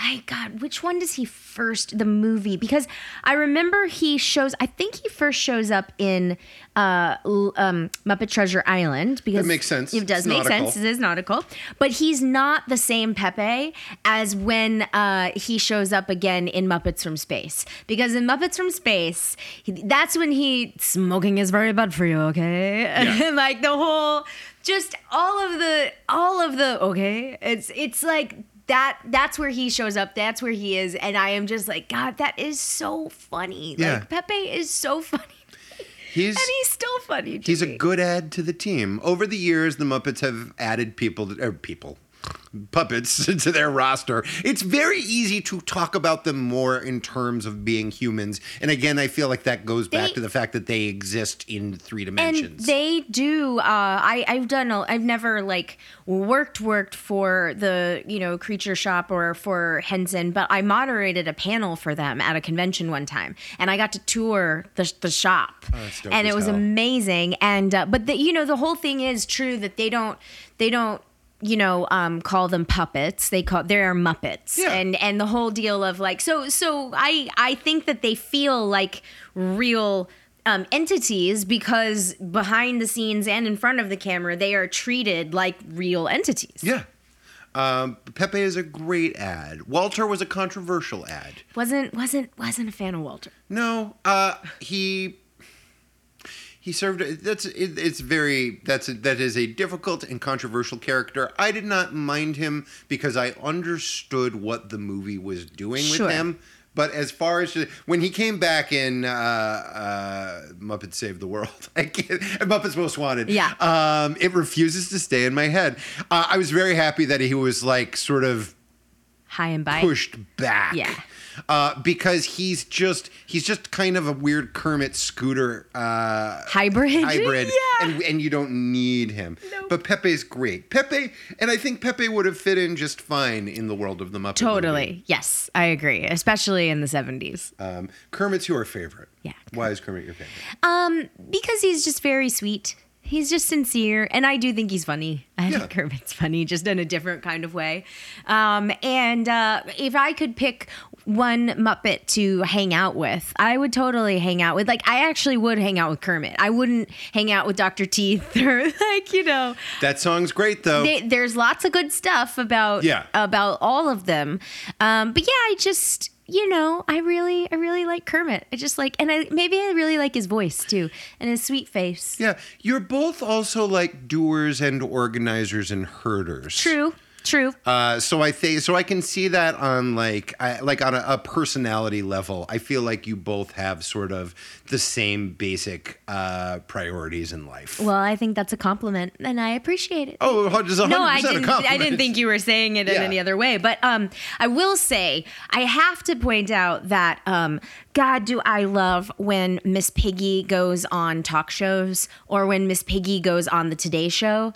I God, which one does he first the movie? Because I remember he shows I think he first shows up in uh um Muppet Treasure Island because That makes sense. It does It's make nautical. sense. It is nautical. But he's not the same Pepe as when uh he shows up again in Muppets from Space. Because in Muppets from Space, he, that's when he smoking is very bad for you, okay? And like the whole just all of the all of the okay it's it's like that that's where he shows up. That's where he is. And i am just like god that is so funny. Yeah. like pepe is so funny He's and he's still funny he's a good add to the team. Over the years, the Muppets have added people, or people, puppets to their roster. It's very easy to talk about them more in terms of being humans. And again, I feel like that goes back They- to the fact that they exist in three and dimensions. they do uh i i've done a, i've never like worked worked for the you know creature shop or for henson but i moderated a panel for them at a convention one time and i got to tour the, the shop Oh, and it was hell. amazing and uh, but the, you know the whole thing is true that they don't they don't you know um, call them puppets they call they're muppets Yeah. and and the whole deal of like so so i i think that they feel like real um, entities because behind the scenes and in front of the camera they are treated like real entities yeah. Um, Pepe is a great ad. Walter was a controversial ad. Wasn't wasn't wasn't a fan of Walter. No, uh, he he served. That's it, it's very that's a, that is a difficult and controversial character. I did not mind him because I understood what the movie was doing Sure. with him. But as far as when he came back in uh, uh, Muppets Save the World, I can't, Muppets Most Wanted, Yeah. um, it refuses to stay in my head. Uh, I was very happy that he was like sort of High and by. pushed back. Yeah. Uh, because he's just he's just kind of a weird Kermit Scooter uh, Hybrid? hybrid, Yeah. and and you don't need him. But Pepe's great. Pepe, and I think Pepe would have fit in just fine in the world of the Muppet. Totally. movie. Yes, I agree. Especially in the 70s. Um, Kermit's your favorite. Yeah. Why is Kermit your favorite? Um, because he's just very sweet. He's just sincere, and I do think he's funny. I Yeah. think Kermit's funny, just in a different kind of way. Um, and uh, if I could pick one Muppet to hang out with, I would totally hang out with. Like, I actually would hang out with Kermit. I wouldn't hang out with Dr. Teeth or like you know. That song's great though. They, there's lots of good stuff about Yeah. about all of them. Um, but yeah, I just you know, I really I really like Kermit. I just like and I maybe I really like his voice too and his sweet face. yeah, you're both also like doers and organizers and herders. True. True. Uh, so I think so I can see that on like I, like on a, a personality level. I feel like you both have sort of the same basic uh, priorities in life. well, I think that's a compliment and I appreciate it. oh, it's a no, hundred I didn't. I didn't think you were saying it in any other way. But um, I will say I have to point out that um, God, do I love when Miss Piggy goes on talk shows or when Miss Piggy goes on the Today Show.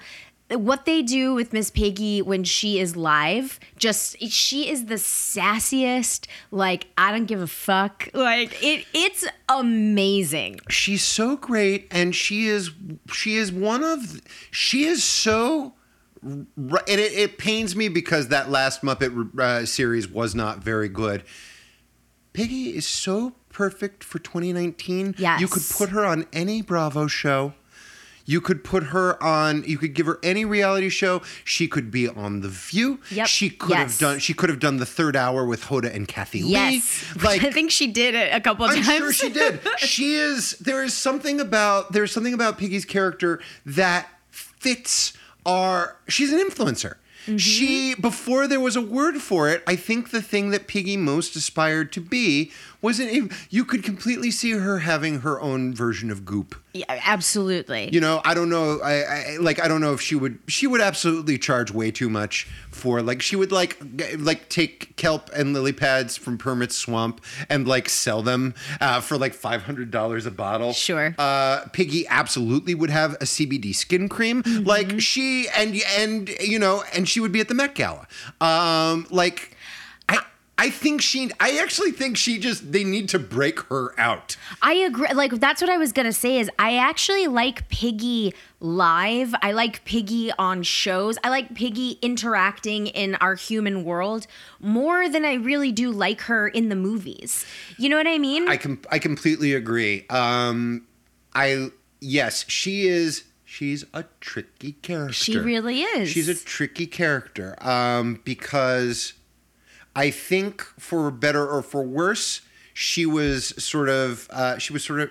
What they do with Miss Piggy when she is live, just she is the sassiest. Like I don't give a fuck. Like it, it's amazing. she's so great and she is she is one of she is so and it, it pains me because that last muppet uh, series was not very good piggy is so perfect for 2019 Yes. you could put her on any bravo show you could put her on you could give her any reality show she could be on the view Yep. she could Yes. have done she could have done the third hour with hoda and Kathie Yes, lee like I think she did it a couple I'm times. I'm sure she did. She is. There is something about. There's something about Piggy's character that fits our. She's an influencer. Mm-hmm. She before there was a word for it. I think the thing that Piggy most aspired to be was an. You could completely see her having her own version of Goop. Yeah, absolutely. You know, I don't know. I, I like. I don't know if she would. She would absolutely charge way too much for like. She would like like take kelp and lily pads from Kermit swamp and like sell them uh, for like five hundred dollars a bottle. Sure. Uh, Piggy absolutely would have a CBD skin cream. Mm-hmm. Like she and and you know and she would be at the Met Gala. Um, like. I, think she. I actually think she just. They need to break her out. I agree. Like that's what I was gonna say. Is I actually like Piggy live. I like Piggy on shows. I like Piggy interacting in our human world more than I really do like her in the movies. You know what I mean? I com- I completely agree. Um, I yes, she is. She's a tricky character. She really is. She's a tricky character. Um, because I think for better or for worse, she was sort of. Uh, she was sort of.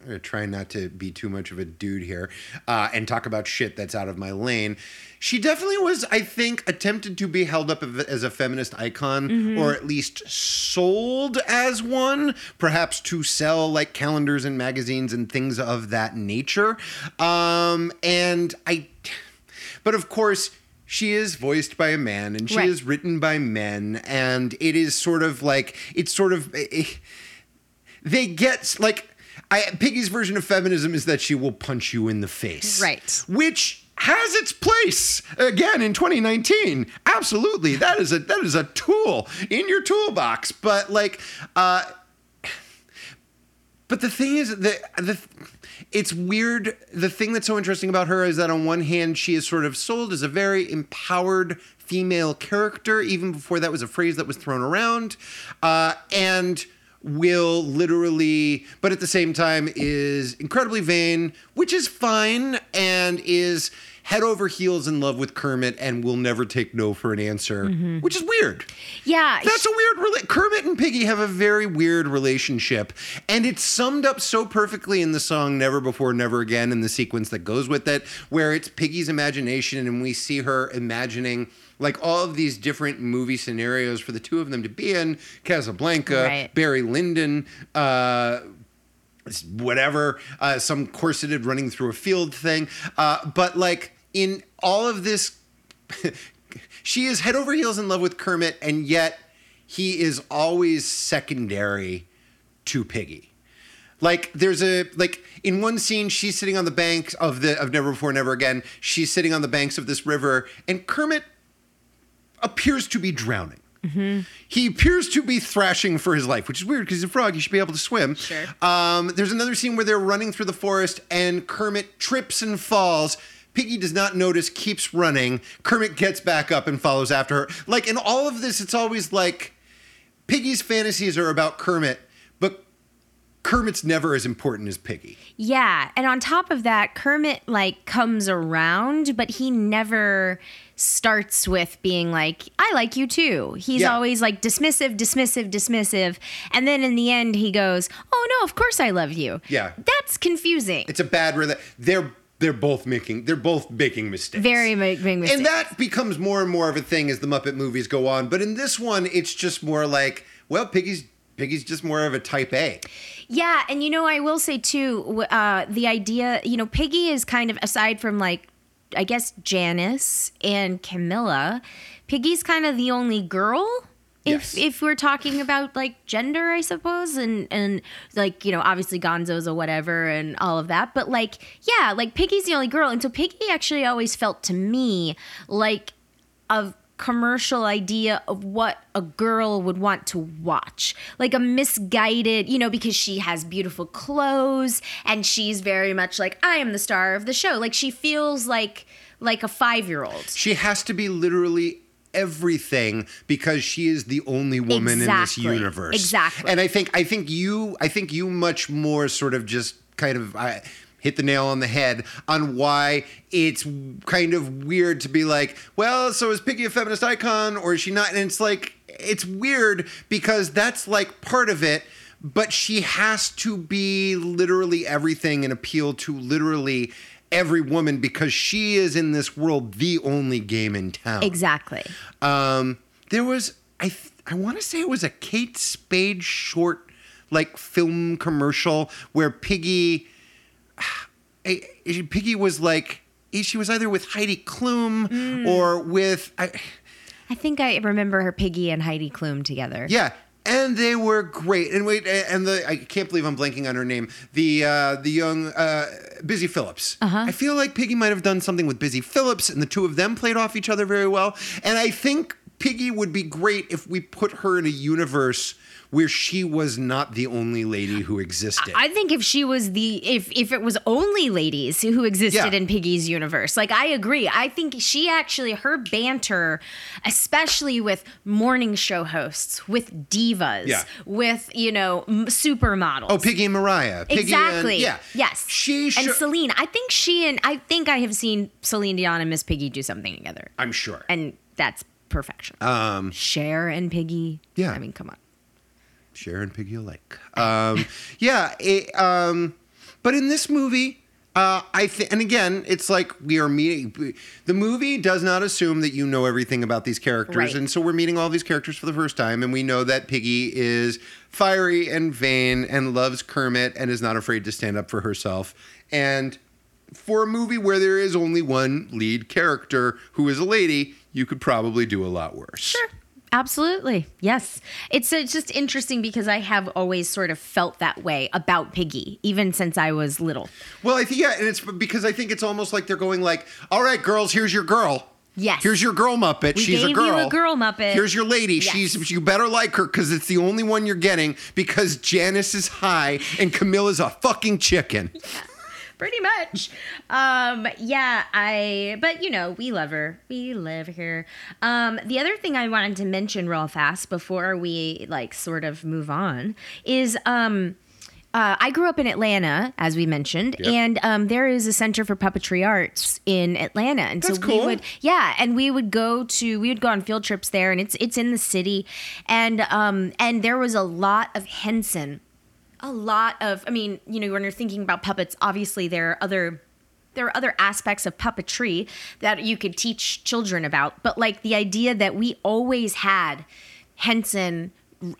I'm gonna try not to be too much of a dude here uh, and talk about shit that's out of my lane. She definitely was, I think, attempted to be held up as a feminist icon, or at least sold as one, perhaps to sell like calendars and magazines and things of that nature. Um, and I, but of course, she is voiced by a man and she Right. is written by men, and it is sort of like it's sort of. eh, they get like I, Piggy's version of feminism is that she will punch you in the face, Right. Which has its place again in 2019. Absolutely, that is a that is a tool in your toolbox. But like, uh, but the thing is that the it's weird. The thing that's so interesting about her is that on one hand, she is sort of sold as a very empowered female character, even before that was a phrase that was thrown around, uh, and will literally, but at the same time is incredibly vain, which is fine, and is head over heels in love with Kermit and will never take no for an answer, mm-hmm. which is weird. Yeah. That's a weird rela- Kermit and Piggy have a very weird relationship, and it's summed up so perfectly in the song "Never Before, Never Again" and the sequence that goes with it, where it's Piggy's imagination, and we see her imagining like all of these different movie scenarios for the two of them to be in: Casablanca, Right. Barry Lyndon. Uh, whatever, uh, some corseted running through a field thing. Uh, but like in all of this, she is head over heels in love with Kermit, and yet he is always secondary to Piggy. Like there's a like in one scene she's sitting on the banks of the of Never Before Never Again. She's sitting on the banks of this river, and Kermit appears to be drowning. He appears to be thrashing for his life, which is weird because he's a frog. He should be able to swim. Sure. Um, there's another scene where they're running through the forest and Kermit trips and falls. Piggy does not notice, keeps running. Kermit gets back up and follows after her. Like in all of this, it's always like Piggy's fantasies are about Kermit, but Kermit's never as important as Piggy. Yeah, and on top of that, Kermit like comes around, but he never starts with being like, "I like you too." He's Yeah. always like dismissive, dismissive, dismissive, and then in the end he goes, "Oh no, of course I love you." Yeah. That's confusing. It's a bad rela- they're they're both making they're both making mistakes. Very ma- big mistake. And that becomes more and more of a thing as the Muppet movies go on. But in this one, it's just more like, well, Piggy's Piggy's just more of a type A. Yeah, and you know, I will say too, uh, the idea, you know, Piggy is kind of aside from like, I guess Janice and Camilla, Piggy's kind of the only girl. If, Yes. if we're talking about like gender, I suppose, and and like you know, obviously Gonzo's or whatever, and all of that, but like yeah, like Piggy's the only girl, and so Piggy actually always felt to me like a commercial idea of what a girl would want to watch. Like a misguided, you know, because she has beautiful clothes and she's very much like I am the star of the show. Like she feels like like a 5-year-old. She has to be literally everything because she is the only woman in this universe. Exactly. And I think I think you I think you much more sort of just kind of I hit the nail on the head on why it's kind of weird to be like, well, so is Piggy a feminist icon or is she not? And it's like it's weird because that's like part of it, but she has to be literally everything and appeal to literally every woman because she is in this world the only game in town. Exactly. Um, there was I th- I want to say it was a Kate Spade short like film commercial where Piggy Piggy was like she was either with Heidi Klum or with I, I think I remember her Piggy and Heidi Klum together. yeah. And they were great. And wait, and the I can't believe I'm blanking on her name. The uh, the young uh, Busy Phillips. Uh-huh. I feel like Piggy might have done something with Busy Phillips, and the two of them played off each other very well. And I think Piggy would be great if we put her in a universe where she was not the only lady who existed. I think if she was the if if it was only ladies who existed Yeah. in Piggy's universe, like I agree. I think she actually her banter, especially with morning show hosts, with divas, Yeah. with you know m- supermodels. oh, Piggy and Mariah. Piggy Exactly. And, yeah. Yes. She. and Celine. I think she and I think I have seen Celine Dion and Miss Piggy do something together, I'm sure. and that's perfection. Um, Cher and Piggy. Yeah. I mean, come on. And Piggy alike. Um, yeah, it, um, but in this movie, uh, I think, and again, it's like we are meeting. The movie does not assume that you know everything about these characters, Right. and so we're meeting all these characters for the first time, and we know that Piggy is fiery and vain and loves Kermit and is not afraid to stand up for herself. And for a movie where there is only one lead character who is a lady, you could probably do a lot worse. Sure. Absolutely. Yes. It's, it's just interesting because I have always sort of felt that way about Piggy, even since I was little. Well, I think yeah, and it's because I think it's almost like they're going like, "All right, girls, here's your girl. Yes. Here's your girl Muppet. We She's a girl. you a girl Muppet. Here's your lady. Yes. She's you better like her because it's the only one you're getting because Janice is high and Camilla's a fucking chicken. Pretty much. Um, yeah, I, but you know, we love her. We live here. Um, the other thing I wanted to mention real fast before we like sort of move on is, um, uh, I grew up in Atlanta, as we mentioned, Yep. and um, there is a Center for Puppetry Arts in Atlanta, and That's so cool. we would, yeah, and we would go to, we would go on field trips there, and it's it's in the city, and um, and there was a lot of Henson, a lot of, I mean, you know, when you're thinking about puppets, obviously there are other there are other aspects of puppetry that you could teach children about. But like the idea that we always had henson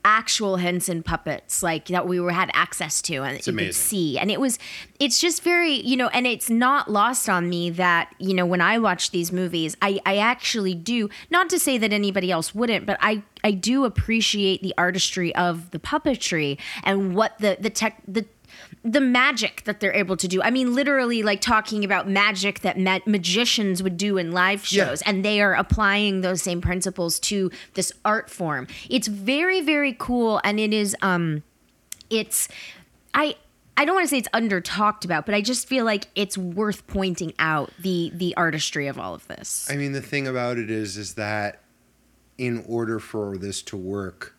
actual henson puppets like that we were had access to and you amazing. could see and it was it's just very you know and it's not lost on me that you know when i watch these movies i i actually do not to say that anybody else wouldn't but i i do appreciate the artistry of the puppetry and what the the tech the the magic that they're able to do. I mean, literally, like talking about magic that ma- magicians would do in live Yeah. shows, and they are applying those same principles to this art form. It's very, very cool, and it is. Um, it's, I. I don't want to say it's under talked about, but I just feel like it's worth pointing out the the artistry of all of this. I mean, the thing about it is, is that in order for this to work,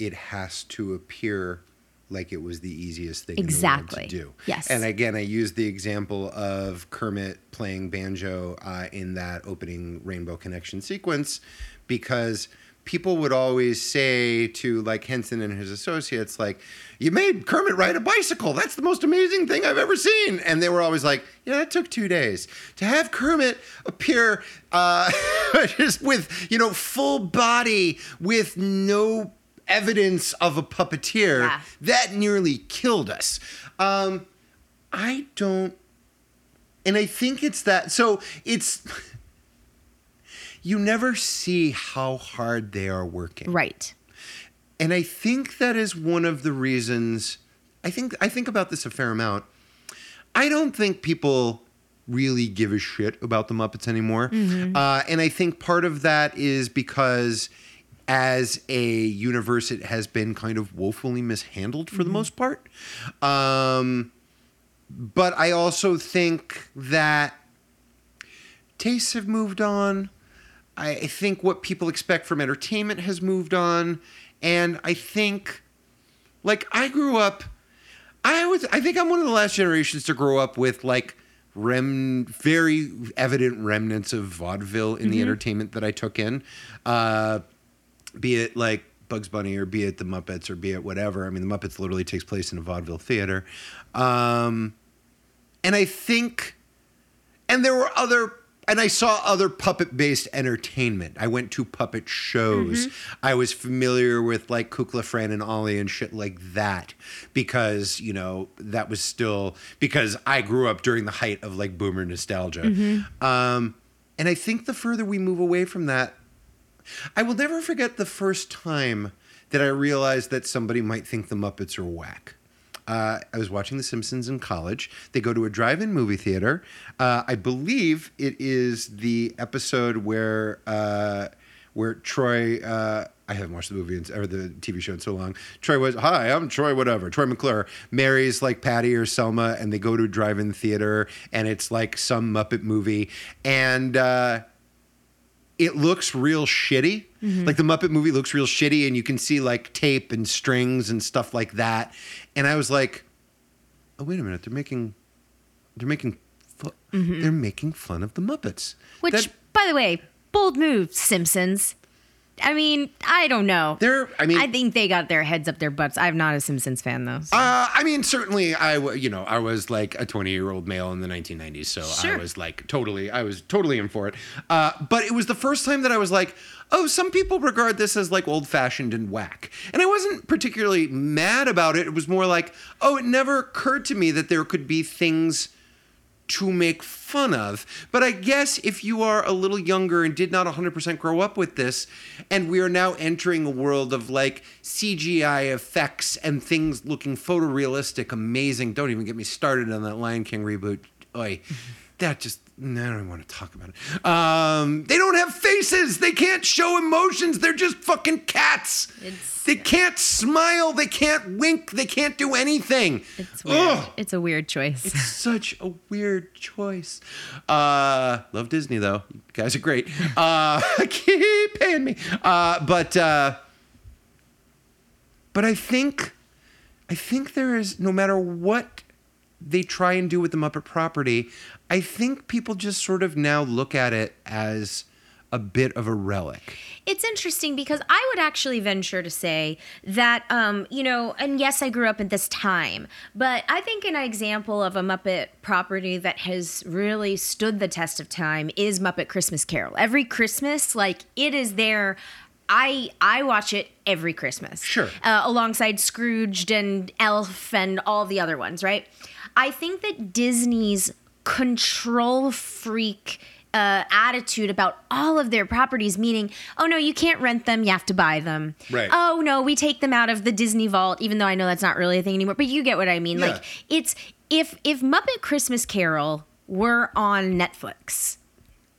it has to appear like it was the easiest thing Exactly. in the world to do. Yes. And again, I use the example of Kermit playing banjo uh, in that opening Rainbow Connection sequence because people would always say to like Henson and his associates, like, you made Kermit ride a bicycle. That's the most amazing thing I've ever seen. And they were always like, yeah, that took two days. To have Kermit appear uh, just with, you know, full body with no evidence of a puppeteer, Yeah. that nearly killed us. Um, I don't, and I think it's that. So it's, you never see how hard they are working. right. And I think that is one of the reasons I think I think about this a fair amount. I don't think people really give a shit about the Muppets anymore. Uh, and I think part of that is because as a universe, it has been kind of woefully mishandled for the most part. Um, but I also think that tastes have moved on. I I think what people expect from entertainment has moved on. And I think, like, I grew up, I was, I think I'm one of the last generations to grow up with, like, rem, very evident remnants of vaudeville in the entertainment that I took in. Uh, be it like Bugs Bunny or be it the Muppets or be it whatever. I mean, the Muppets literally takes place in a vaudeville theater. Um, and I think, and there were other, and I saw other puppet based entertainment. I went to puppet shows. I was familiar with like Kukla, Fran, and Ollie and shit like that because, you know, that was still, because I grew up during the height of like boomer nostalgia. Um, and I think the further we move away from that, I will never forget the first time that I realized that somebody might think the Muppets are whack. Uh, I was watching The Simpsons in college. They go to a drive-in movie theater. Uh, I believe it is the episode where uh, where Troy. Uh, I haven't watched the movie in, or the TV show in so long. Troy was, hi, I'm Troy, whatever. Troy McClure marries like Patty or Selma, and they go to a drive-in theater, and it's like some Muppet movie, and. It looks real shitty. Mm-hmm. Like the Muppet movie looks real shitty, and you can see like tape and strings and stuff like that. And I was like, "Oh wait a minute! They're making, they're making, fu- mm-hmm. they're making fun of the Muppets." Which, That- by the way, bold move, Simpsons. I mean, I don't know. they're, I mean, I think they got their heads up their butts. I'm not a Simpsons fan though. so- Uh, I mean, certainly, I w- you know I was like a 20 year old male in the 1990s, so I was like totally, I was totally in for it. Uh, but it was the first time that I was like, oh, some people regard this as like old fashioned and whack, and I wasn't particularly mad about it. It was more like, oh, it never occurred to me that there could be things to make fun of. But I guess if you are a little younger and did not 100% grow up with this, and we are now entering a world of like CGI effects and things looking photorealistic, amazing. Don't even get me started on that Lion King reboot. Oi. That just, no, I don't even want to talk about it. Um, they don't have faces. They can't show emotions. They're just fucking cats. It's- they can't smile. They can't wink. They can't do anything. It's weird. Ugh It's a weird choice. It's such a weird choice. Uh, love Disney though. You guys are great. Uh, keep paying me. Uh, but uh, but I think I think there is no matter what they try and do with the Muppet property, I think people just sort of now look at it as a bit of a relic. It's interesting because I would actually venture to say that, um, you know, and yes, I grew up at this time, but I think an example of a Muppet property that has really stood the test of time is Muppet Christmas Carol. Every Christmas, like, it is there. I I watch it every Christmas. Sure. Uh, alongside Scrooged and Elf and all the other ones, right? I think that Disney's control freak uh, attitude about all of their properties, meaning, oh no, you can't rent them, you have to buy them. Right. Oh no, we take them out of the Disney vault, even though I know that's not really a thing anymore. But you get what I mean. Yeah. Like it's if if Muppet Christmas Carol were on Netflix,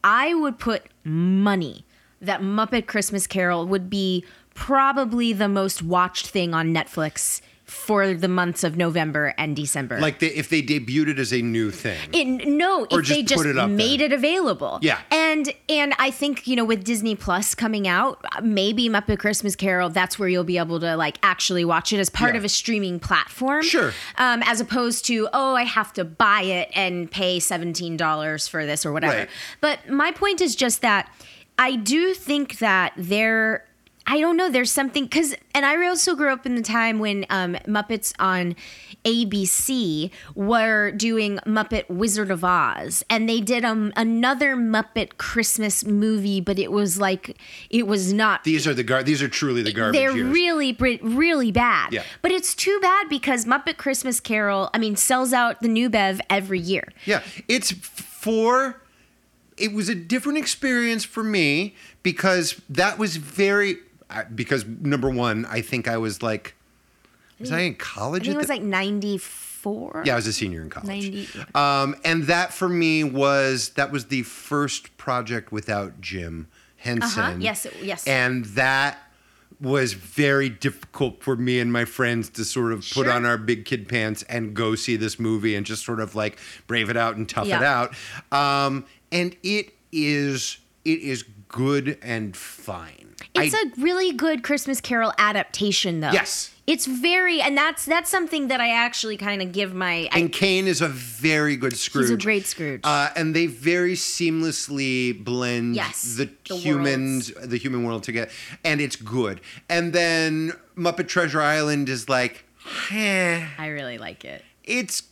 I would put money that Muppet Christmas Carol would be probably the most watched thing on Netflix for the months of November and December. Like they, if they debuted it as a new thing. it, no, Or if they just just it made there. it available. Yeah. And and I think, you know, with Disney Plus coming out, maybe Muppet Christmas Carol, that's where you'll be able to like actually watch it as part Yeah. of a streaming platform. Sure. Um, as opposed to, oh, I have to buy it and pay $17 for this or whatever. Right. But my point is just that I do think that there I don't know. There's something because, and I also grew up in the time when um, Muppets on ABC were doing Muppet Wizard of Oz, and they did um, another Muppet Christmas movie, but it was like it was not. These are the gar- These are truly the garbage They're years. really, really bad. Yeah. But it's too bad because Muppet Christmas Carol, I mean, sells out the new Bev every year. Yeah, it's for. It was a different experience for me because that was very. I- Because number one, I think I was like, was I in I college? think it was the- like 94. yeah, I was a senior in college. 90. Um, and that for me was that was the first project without Jim Henson. Uh-huh. Yes, it- yes. And that was very difficult for me and my friends to sort of put on our big kid pants and go see this movie and just sort of like brave it out and tough it out. Um, and it is it is good and fine. It's I- a really good Christmas Carol adaptation, though. Yes. It's very, and that's that's something that I actually kind of give my. I, and Caine is a very good Scrooge. he's a great Scrooge. Uh, and they very seamlessly blend Yes, the, the humans, the human world together, and it's good. And then Muppet Treasure Island is like, eh, I really like it. it's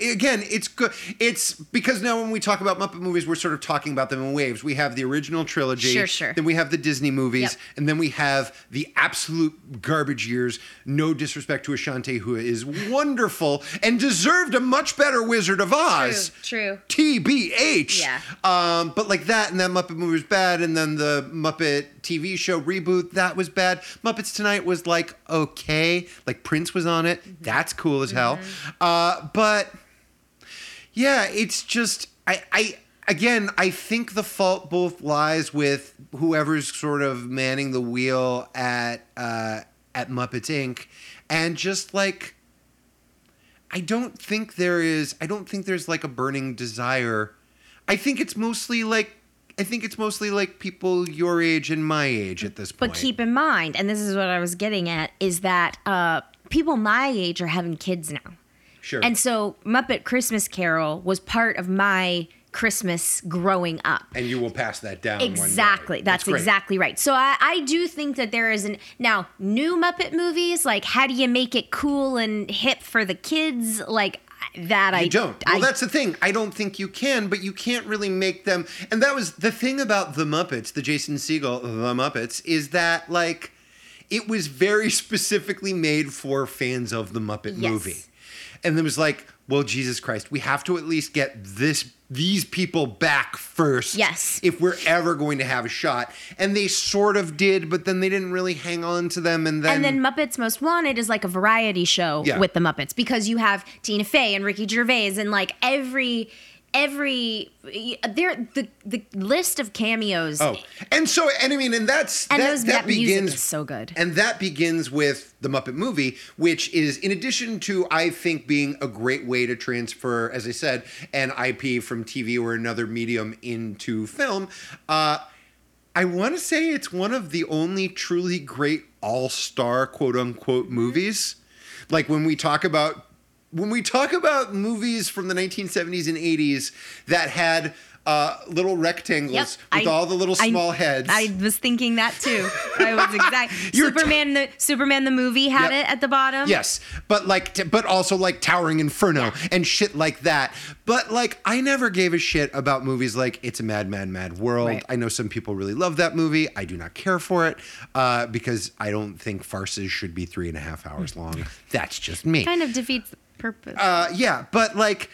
again, it's good. It's because now when we talk about Muppet movies, we're sort of talking about them in waves. We have the original trilogy, Sure, sure. Then we have the Disney movies, Yep. and then we have the absolute garbage years. No disrespect to Ashanti, who is wonderful and deserved a much better Wizard of Oz. True. true. TBH. Yeah. Um, but like that, and that Muppet movie was bad, and then the Muppet TV show reboot that was bad. Muppets Tonight was like okay, like Prince was on it. That's cool as hell. Uh, but yeah, it's just I I again I think the fault both lies with whoever's sort of manning the wheel at uh, at Muppets Inc. and just like I don't think there is I don't think there's like a burning desire. I think it's mostly like I think it's mostly like people your age and my age at this point. But keep in mind, and this is what I was getting at, is that uh, people my age are having kids now. sure. And so Muppet Christmas Carol was part of my Christmas growing up. and you will pass that down. one day. Exactly. That's, great. exactly right. So I, I do think that there is an now new Muppet movies. Like, how do you make it cool and hip for the kids? Like that. I You don't. Well, I, that's the thing. I don't think you can, but you can't really make them. And that was the thing about the Muppets, the Jason Segel, the Muppets, is that like it was very specifically made for fans of the Muppet Yes. movie. And it was like, well, Jesus Christ, we have to at least get this these people back first. Yes. If we're ever going to have a shot. And they sort of did, but then they didn't really hang on to them. And then, and then Muppets Most Wanted is like a variety show Yeah. with the Muppets because you have Tina Fey and Ricky Gervais and like every every there the the list of cameos. Oh, and so and I mean, and that's And that, those- that that begins so good. and that begins with the Muppet movie, which is in addition to I think being a great way to transfer, as I said, an IP from TV or another medium into film. Uh, I want to say it's one of the only truly great all-star quote unquote movies. Like when we talk about when we talk about movies from the 1970s and 80s that had uh, little rectangles with I- all the little I- small heads. I was thinking that too. I was exact. You're t- Superman the Superman the movie had Yep. it at the bottom. Yes, but like, t- but also like Towering Inferno and shit like that. But like, I never gave a shit about movies like It's a Mad, Mad, Mad World. Right. I know some people really love that movie. I do not care for it uh, because I don't think farces should be three and a half hours long. That's just me. Kind of defeats purpose. Uh, yeah, but like,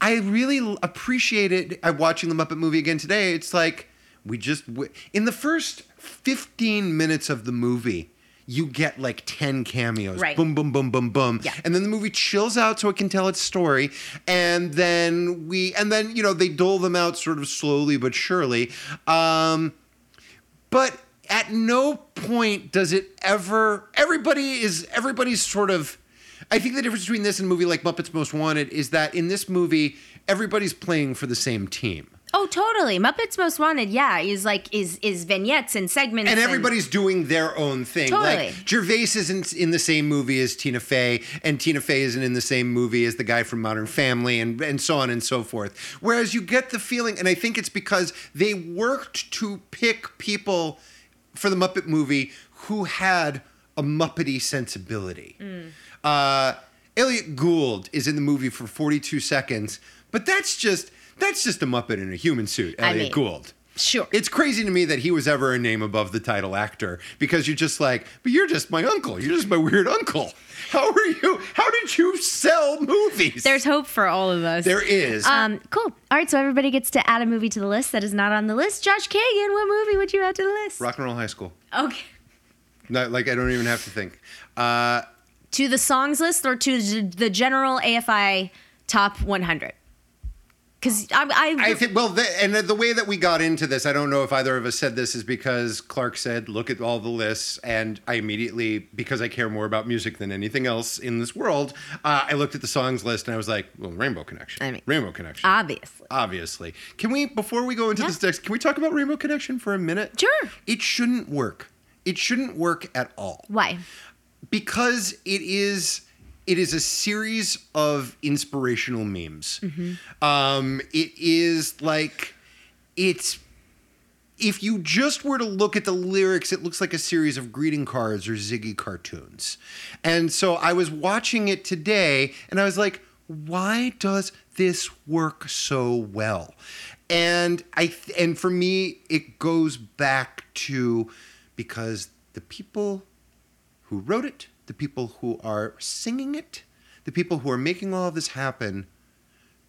I really appreciated uh, watching the Muppet movie again today. It's like we just w- in the first fifteen minutes of the movie. You get like 10 cameos. Right. Boom, boom, boom, boom, boom. Yeah. And then the movie chills out so it can tell its story. And then we, and then, you know, they dole them out sort of slowly but surely. Um, but at no point does it ever everybody is everybody's sort of I think the difference between this and a movie like Muppets Most Wanted is that in this movie everybody's playing for the same team. oh, totally. Muppets Most Wanted, yeah, is like is is vignettes and segments And everybody's doing their own thing. Totally. Like Gervais isn't in the same movie as Tina Fey, and Tina Fey isn't in the same movie as the guy from Modern Family, and, and so on and so forth. Whereas you get the feeling, and I think it's because they worked to pick people for the Muppet movie who had a Muppety sensibility. Mm. Uh, Elliott Gould is in the movie for 42 seconds, but that's just that's just a Muppet in a human suit, I mean, Gould. Sure. It's crazy to me that he was ever a name above the title actor because you're just like, but you're just my uncle. You're just my weird uncle. How are you? How did you sell movies? There's hope for all of us. there is. Um, cool. All right, so everybody gets to add a movie to the list that is not on the list. Josh Cagan, what movie would you add to the list? Rock and Roll High School. Okay. Not like I don't even have to think. Uh, To the songs list or to the general AFI top 100? Because I, I, I think well, the, and the way that we got into this, I don't know if either of us said this is because Clark said, "Look at all the lists," and I immediately, because I care more about music than anything else in this world, uh, I looked at the songs list and I was like, "Well, Rainbow Connection, I mean- Rainbow Connection." obviously. obviously. Can we, before we go into Yeah. this next, can we talk about Rainbow Connection for a minute? Sure. It shouldn't work. It shouldn't work at all Why? Because it is it is a series of inspirational memes. Um, it is like it's if you just were to look at the lyrics, it looks like a series of greeting cards or Ziggy cartoons. And so I was watching it today and I was like, why does this work so well? And I th- and for me it goes back to because the people who wrote it, the people who are singing it, the people who are making all of this happen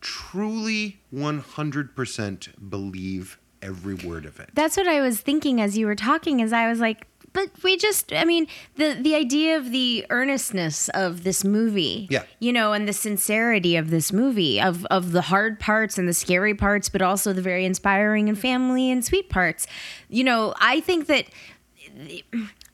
truly 100% believe every word of it. That's what I was thinking as you were talking. As I was like, but we just, I mean, the the idea of the earnestness of this movie, Yeah. you know, and the sincerity of this movie, of of the hard parts and the scary parts, but also the very inspiring and family and sweet parts. You know, I think that.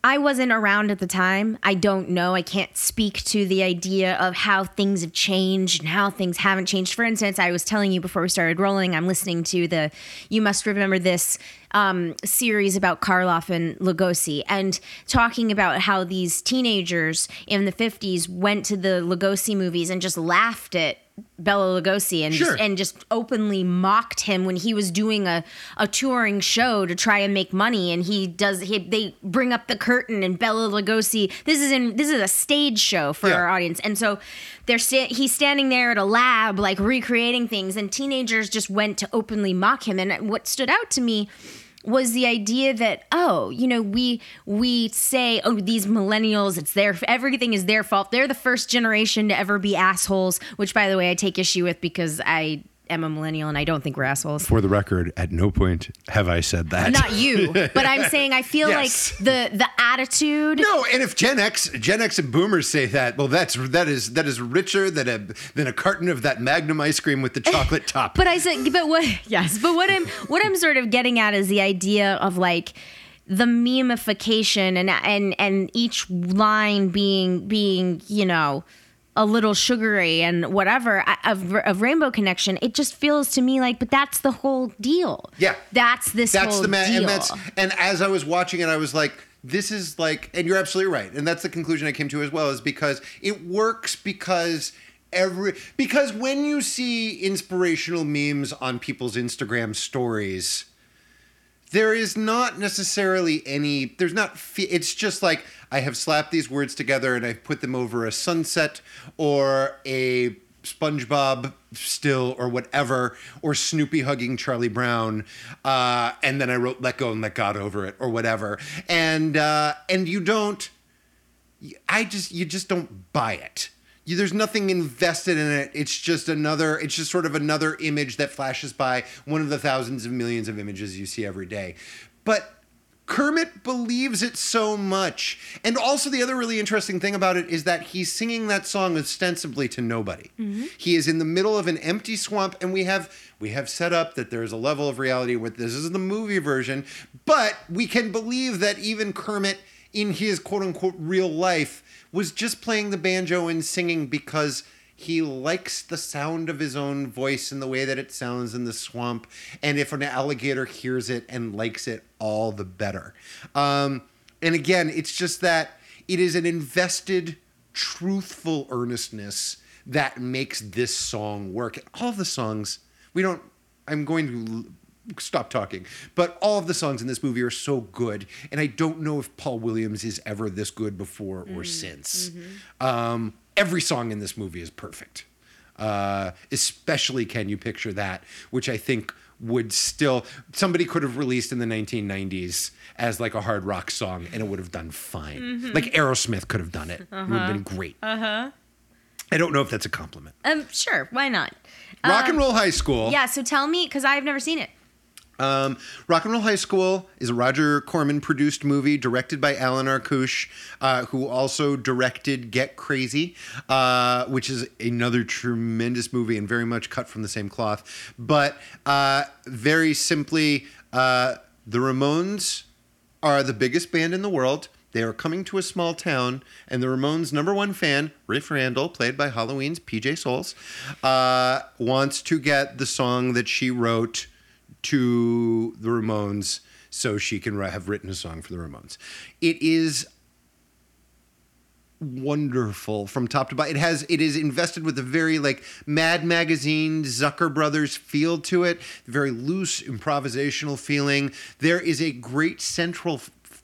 I wasn't around at the time. I don't know. I can't speak to the idea of how things have changed and how things haven't changed. For instance, I was telling you before we started rolling, I'm listening to the You Must Remember This um, series about Karloff and Lugosi and talking about how these teenagers in the 50s went to the Lugosi movies and just laughed at Bela Lugosi and Sure. just, and just openly mocked him when he was doing a, a touring show to try and make money and he does he, they bring up the curtain and Bela Lugosi this is in this is a stage show for Yeah. our audience and so they're sta- he's standing there at a lab like recreating things and teenagers just went to openly mock him and what stood out to me was the idea that oh you know we we say oh these millennials it's their everything is their fault. They're the first generation to ever be assholes which by the way I take issue with because I am a millennial and I don't think we're assholes For the record, at no point have I said that. not you but I'm saying I feel Yes. like the the attitude No, and if Gen X, Gen X and Boomers say that, well, that's that is that is richer than a than a carton of that Magnum ice cream with the chocolate top. But I said, but what? Yes, but what I'm what I'm sort of getting at is the idea of like the memification and and and each line being being you know a little sugary and whatever of, of Rainbow Connection. It just feels to me like, but that's the whole deal. Yeah. that's this. that's whole the man, deal. and that's and as I was watching it, I was like, this is like, and you're absolutely right, and that's the conclusion I came to as well, is because it works because every because when you see inspirational memes on people's Instagram stories, there is not necessarily any there's not it's just like i have slapped these words together and i've put them over a sunset or a spongebob still or whatever or snoopy hugging charlie brown uh, and then i wrote let go and let god over it or whatever and uh, and you don't I just you just don't buy it. You, there's nothing invested in it. It's just another. It's just sort of another image that flashes by. One of the thousands of millions of images you see every day, but. Kermit believes it so much. And also, the other really interesting thing about it is that he's singing that song ostensibly to nobody. Mm-hmm. He is in the middle of an empty swamp, and we have we have set up that there's a level of reality where this is the movie version, but we can believe that even Kermit in his quote unquote real life was just playing the banjo and singing because he likes the sound of his own voice and the way that it sounds in the swamp. And if an alligator hears it and likes it, all the better. Um, and again, it's just that it is an invested, truthful earnestness that makes this song work. All the songs, we don't, I'm going to stop talking, but all of the songs in this movie are so good. And I don't know if Paul Williams is ever this good before or since. Um, every song in this movie is perfect. Uh, especially Can You Picture That, which I think would still, somebody could have released in the 1990s as like a hard rock song and it would have done fine. Like Aerosmith could have done it. It would have been great. Uh huh. I don't know if that's a compliment. Um, sure, why not? Rock and Roll High School. Yeah, so tell me, because I've never seen it. Um, Rock and Roll High School is a Roger Corman produced movie directed by Alan Arkush, uh, who also directed Get Crazy, uh, which is another tremendous movie and very much cut from the same cloth. But uh, very simply, uh, the Ramones are the biggest band in the world. They are coming to a small town, and the Ramones' number one fan, Riff Randell, played by Halloween's PJ Soles, uh, wants to get the song that she wrote to the Ramones so she can have written a song for the Ramones. It is wonderful from top to bottom. It has it is invested with a very like Mad Magazine Zucker Brothers feel to it, very loose improvisational feeling. There is a great central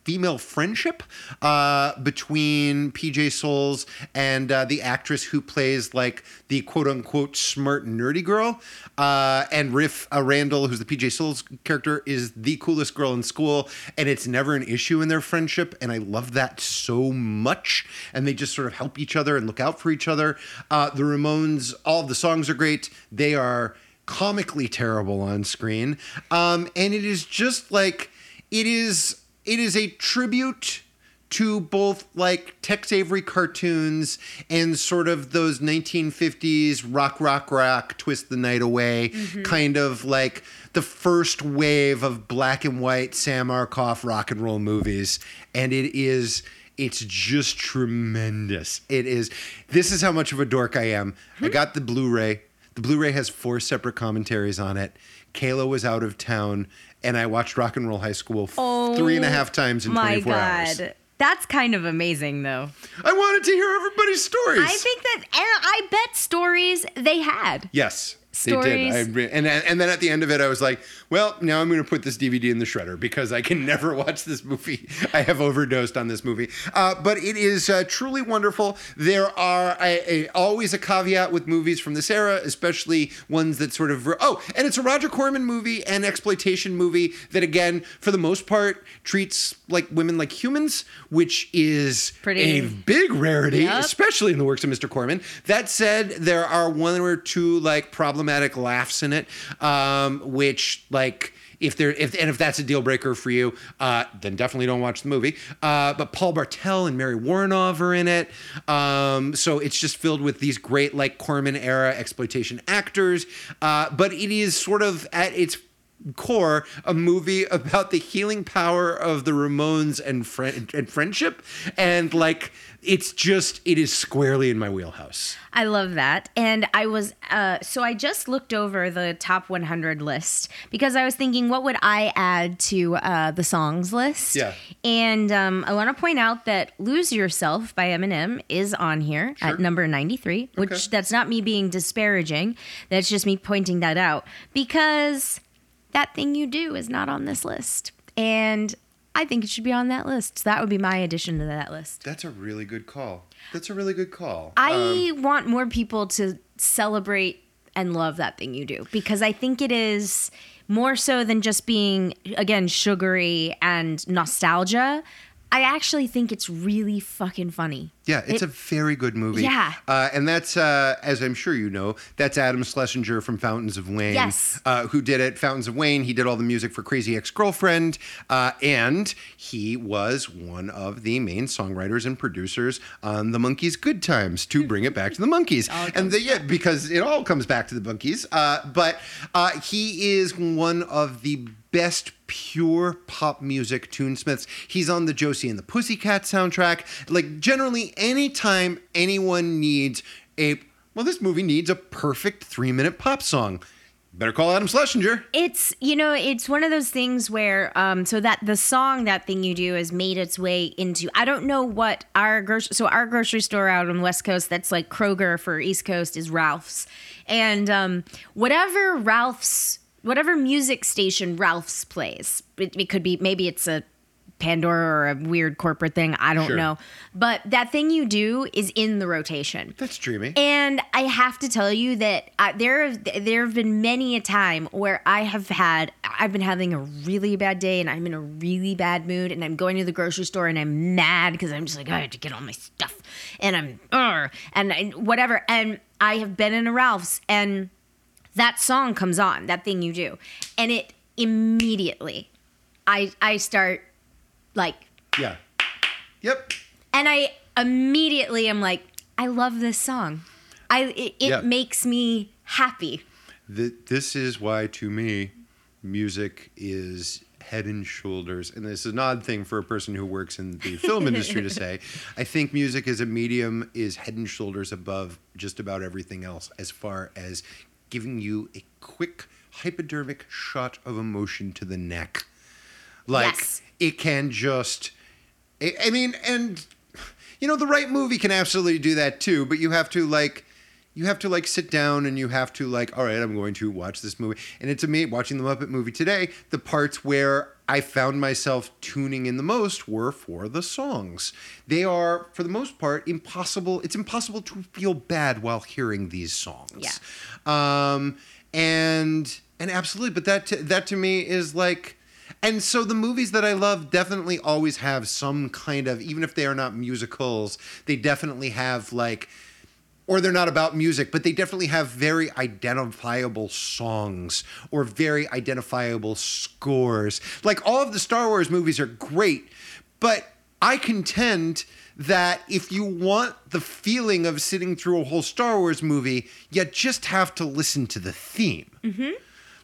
female friendship uh, between PJ Soles and uh, the actress who plays like the quote unquote smart nerdy girl. Uh, and Riff uh, Randell, who's the PJ Soles character, is the coolest girl in school, and it's never an issue in their friendship. And I love that so much. And they just sort of help each other and look out for each other. Uh, the Ramones, all of the songs are great. They are comically terrible on screen, um, and it is just like it is. It is a tribute to both like Tex Avery cartoons and sort of those 1950s rock, rock, rock, twist the night away mm-hmm. kind of like the first wave of black and white Sam Arkoff rock and roll movies. And it is. It's just tremendous. It is. This is how much of a dork I am. I hmm? got the Blu ray. The Blu ray has four separate commentaries on it. Kayla was out of town, and I watched Rock and Roll High School f- oh three and a half times in Oh My 24 God. hours. That's kind of amazing, though. I wanted to hear everybody's stories. I think that, and I bet stories they had. Yes, Stories. they did. I, re- and and then at the end of it, I was like, well, now I'm going to put this DVD in the shredder because I can never watch this movie. I have overdosed on this movie, uh, but it is uh, truly wonderful. There are a, a, always a caveat with movies from this era, especially ones that sort of oh, and it's a Roger Corman movie and exploitation movie that again, for the most part, treats like women like humans, which is Pretty- a big rarity, Yep. especially in the works of Mr. Corman. That said, there are one or two like problematic laughs in it, um, which like if there if and if that's a deal breaker for you, uh, then definitely don't watch the movie. Uh, but Paul Bartel and Mary Woronov are in it, um, so it's just filled with these great like Corman era exploitation actors. Uh, but it is sort of at its core a movie about the healing power of the Ramones and friend and friendship, and like it's just it is squarely in my wheelhouse. I love that. And I was, uh, so I just looked over the top 100 list because I was thinking, what would I add to uh, the songs list? Yeah. And um, I want to point out that Lose Yourself by Eminem is on here at number 93, which Okay. that's not me being disparaging. That's just me pointing that out because that thing you do is not on this list. And I think it should be on that list. So that would be my addition to that list. That's a really good call. That's a really good call. I Um, want more people to celebrate and love that thing you do because I think it is more so than just being again sugary and nostalgia. I actually think it's really fucking funny. Yeah, it's It- a very good movie. Yeah. Uh, and that's, uh, as I'm sure you know, that's Adam Schlesinger from Fountains of Wayne. Yes. Uh, who did it? Fountains of Wayne. He did all the music for Crazy Ex Girlfriend. Uh, and he was one of the main songwriters and producers on The Monkees' Good Times to bring it back to the Monkees. and the, yeah, because it all comes back to the Monkees. Uh, but uh, he is one of the best pure pop music tunesmiths. He's on the Josie and the Pussycat soundtrack. Like generally anytime anyone needs a well this movie needs a perfect 3-minute pop song. Better call Adam Schlesinger. It's you know it's one of those things where um so that the song that thing you do has made its way into I don't know what our grocery so our grocery store out on the west coast that's like Kroger for East Coast is Ralph's and um whatever Ralph's whatever music station Ralph's plays it, it could be maybe it's a Pandora or a weird corporate thing I don't Sure. know. But that thing you do is in the rotation. That's dreamy. and I have to tell you that uh, there have there have been many a time where I have had I've been having a really bad day and I'm in a really bad mood and I'm going to the grocery store and I'm mad because I'm just like I have to get all my stuff. And I'm uh, and I, whatever. And I have been in a Ralph's and that song comes on that thing you do. And it immediately I I start like yeah. Yep. and I immediately am like, I love this song. I it, it Yeah. makes me happy. Th- this is why to me music is head and shoulders and this is an odd thing for a person who works in the film industry to say i think music as a medium is head and shoulders above just about everything else as far as giving you a quick hypodermic shot of emotion to the neck like Yes. it can just I, mean and you know the right movie can absolutely do that too but you have to like you have to like sit down and you have to like all right i'm going to watch this movie. And it's me watching the muppet movie today the parts where i found myself tuning in the most were for the songs. They are for the most part impossible it's impossible to feel bad while hearing these songs. Yeah. Um and and absolutely but that to, that to me is like and so the movies that I love definitely always have some kind of, even if they are not musicals, they definitely have like, or they're not about music, but they definitely have very identifiable songs or very identifiable scores. Like all of the Star Wars movies are great, but I contend that if you want the feeling of sitting through a whole Star Wars movie, you just have to listen to the theme. Mm-hmm.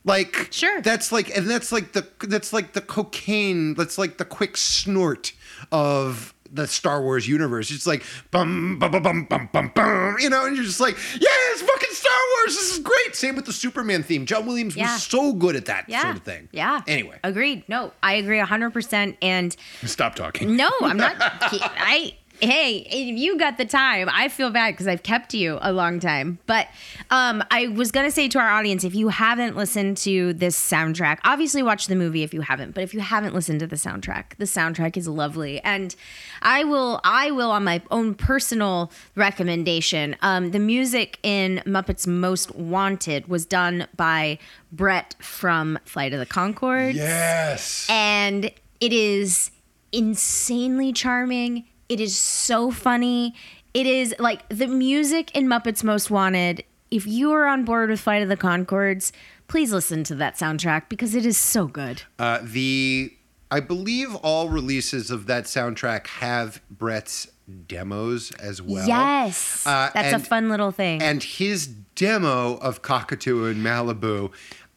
Like Sure. that's like and that's like the that's like the cocaine, that's like the quick snort of the Star Wars universe. It's like bum bum bum bum bum bum bum, you know, and you're just like, yeah, it's fucking Star Wars. This is great. Same with the Superman theme. John Williams Yeah. was so good at that Yeah. sort of thing. Yeah. Anyway, Agreed. No, I agree 100%. And stop talking. no, I'm not. I. Hey, if you got the time, I feel bad because I've kept you a long time. But um, I was gonna say to our audience, if you haven't listened to this soundtrack, obviously watch the movie if you haven't. But if you haven't listened to the soundtrack, the soundtrack is lovely, and I will, I will on my own personal recommendation. Um, the music in Muppets Most Wanted was done by Bret from Flight of the Conchords Yes. and it is insanely charming. It is so funny. It is like the music in Muppets Most Wanted. If you are on board with Flight of the Conchords, please listen to that soundtrack because it is so good. Uh, the I believe all releases of that soundtrack have Bret's demos as well. yes. Uh, That's and- a fun little thing. And his demo of Cockatoo in Malibu,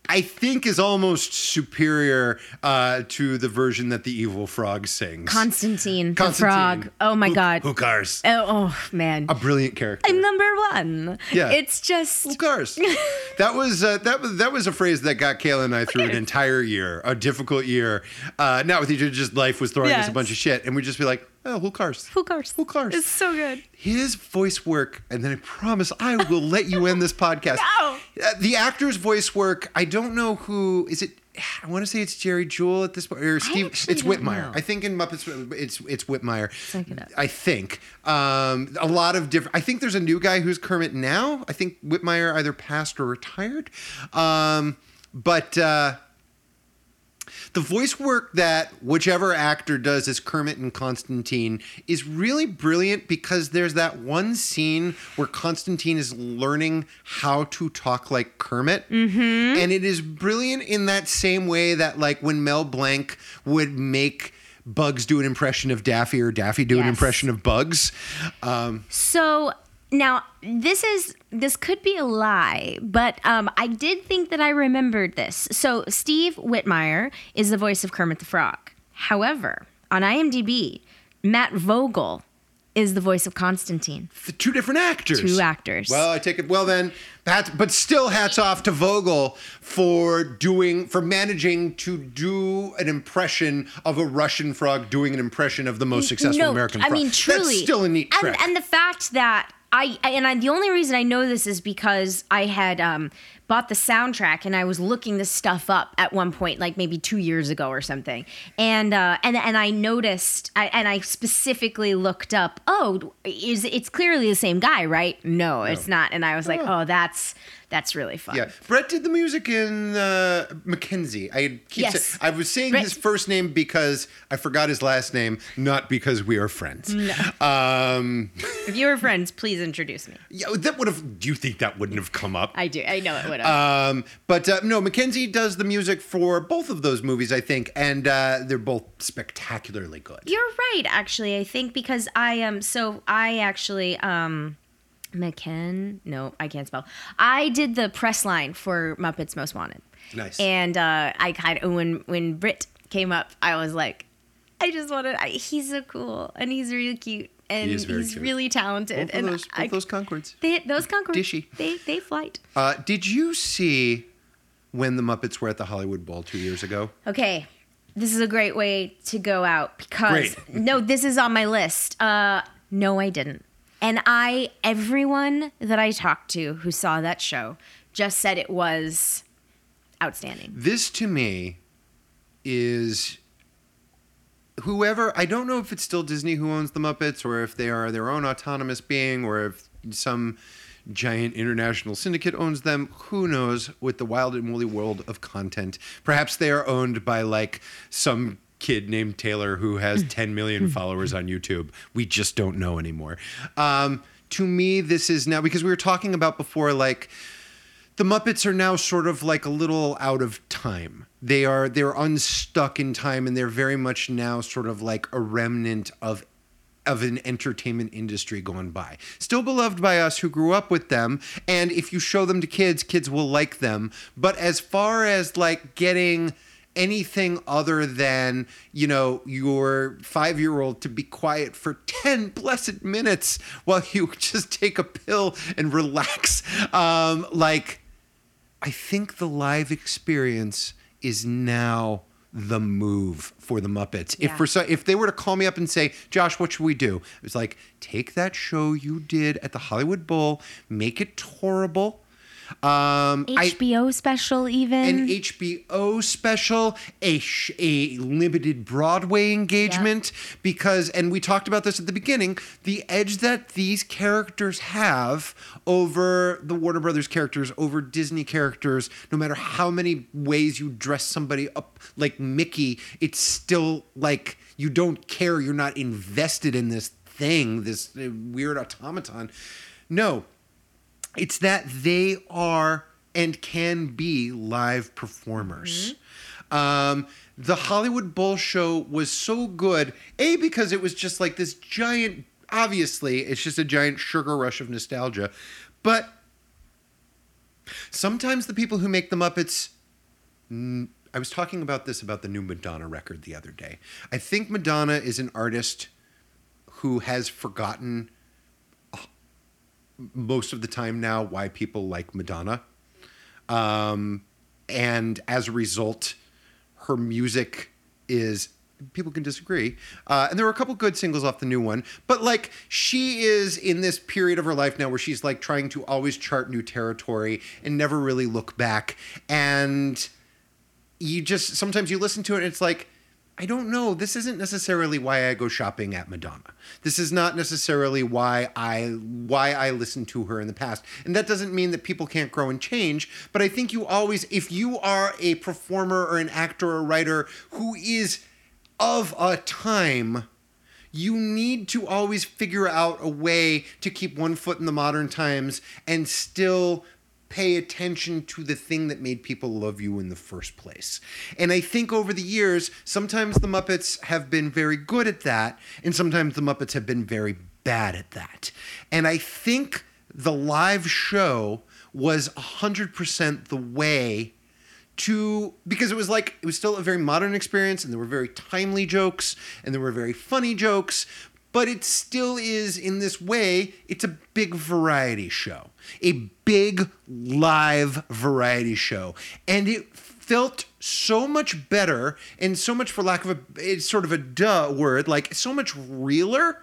I think is almost superior uh, to the version that the evil frog sings. Constantine, the frog. Oh my Who- god. Who cares? Oh, oh, man. A brilliant character. I'm number one. Yeah. It's just Who cares? that was uh, that was that was a phrase that got Kayla and I through an entire year, a difficult year. Uh, not with each other, just life was throwing us a bunch of shit, and we'd just be like, "Oh, who cares? who cares? Who cares?" It's so good. his voice work, and then I promise I will let you end this podcast. No. Uh, the actor's voice work, I don't know who is it. I want to say it's Jerry Jewell at this point, or Steve. It's Whitmire. know. I think in Muppets, it's it's Whitmire. it. I think um, a lot of different. I think there's a new guy who's Kermit now. I think Whitmire either passed or retired. Um, but uh, the voice work that whichever actor does as Kermit and Constantine is really brilliant because there's that one scene where Constantine is learning how to talk like Kermit. Mm-hmm. And it is brilliant in that same way that, like, when Mel Blanc would make. Bugs do an impression of Daffy or Daffy do an impression of Bugs. Um, So now this is this could be a lie, but um, I did think that I remembered this. So Steve Whitmire is the voice of Kermit the Frog. However, on IMDb, Matt Vogel is the voice of Constantine. the two different actors. Two actors. Well, I take it. Well, then, but still, hats off to Vogel for doing for managing to do an impression of a Russian frog doing an impression of the most successful no, American I frog. mean, truly, that's still a neat and, trick. And the fact that I I- and I, the only reason I know this is because I had um, bought the soundtrack and I was looking this stuff up at one point, like maybe two years ago or something, and uh, and and I noticed, I, and I specifically looked up. Oh, is it's clearly the same guy, right? No, it's not. And I was like, oh, that's that's really fun. yeah, Bret did the music in uh, McKenzie. I keep Yes. I was saying Bret- his first name because I forgot his last name, not because we are friends. Um, If you were friends, please introduce me. yeah, that would have. Do you think that wouldn't have come up? I do. I know it would have. Um, but uh, no, McKenzie does the music for both of those movies, I think, and uh, they're both spectacularly good. You're right, actually. I think because I am um, so I actually um McKen. No, I can't spell. I did the press line for Muppets Most Wanted. Nice. And uh, I kind of when when Brit came up, I was like, I just wanted. I, he's so cool and he's really cute and He he's cute. really talented. both and those, both I, those Conchords. they, those Conchord, Dishy. They they flight. Uh, did you see when the Muppets were at the Hollywood Bowl two years ago? Okay. This is a great way to go out because Great. no, this is on my list. Uh no, I didn't. And I everyone that I talked to who saw that show just said it was outstanding. This to me is whoever I don't know if it's still Disney who owns the Muppets or if they are their own autonomous being or if some giant international syndicate owns them. Who knows with the wild and woolly world of content. Perhaps they are owned by like some kid named Taylor who has 10 million followers on YouTube. We just don't know anymore. Um, to me, this is now because we were talking about before, like the Muppets are now sort of like a little out of time. They are they're unstuck in time and they're very much now sort of like a remnant of of an entertainment industry gone by. Still beloved by us who grew up with them and if you show them to kids, kids will like them. But as far as like getting anything other than, you know, your 5-year-old to be quiet for 10 blessed minutes while you just take a pill and relax um like I think the live experience is now the move for the Muppets. If for so, if they were to call me up and say, "Josh, what should we do?" It's like take that show you did at the Hollywood Bowl, make it tourable. Um, I, HBO special even. an HBO special, a sh- a limited Broadway engagement because and we talked about this at the beginning, the edge that these characters have over the Warner Brothers characters, over Disney characters, no matter how many ways you dress somebody up like Mickey, it's still like you don't care, you're not invested in this thing, this uh, weird automaton. No, it's that they are and can be live performers. Um, the Hollywood Bowl show was so good, A, because it was just like this giant, obviously, it's just a giant sugar rush of nostalgia. But sometimes the people who make the Muppets n- I was talking about this about the new Madonna record the other day. I think Madonna is an artist who has forgotten most of the time now why people like Madonna. Um, and as a result, her music is people can disagree uh, and there were a couple good singles off the new one but like she is in this period of her life now where she's like trying to always chart new territory and never really look back and you just sometimes you listen to it and it's like I don't know. This isn't necessarily why I go shopping at Madonna. This is not necessarily why I why I listened to her in the past. And that doesn't mean that people can't grow and change, but I think you always if you are a performer or an actor or writer who is of a time you need to always figure out a way to keep one foot in the modern times and still pay attention to the thing that made people love you in the first place. And I think over the years, sometimes the Muppets have been very good at that, and sometimes the Muppets have been very bad at that. And I think the live show was 100% the way to because it was like it was still a very modern experience and there were very timely jokes and there were very funny jokes but it still is in this way it's a big variety show a big live variety show and it felt so much better and so much for lack of a it's sort of a duh word like so much realer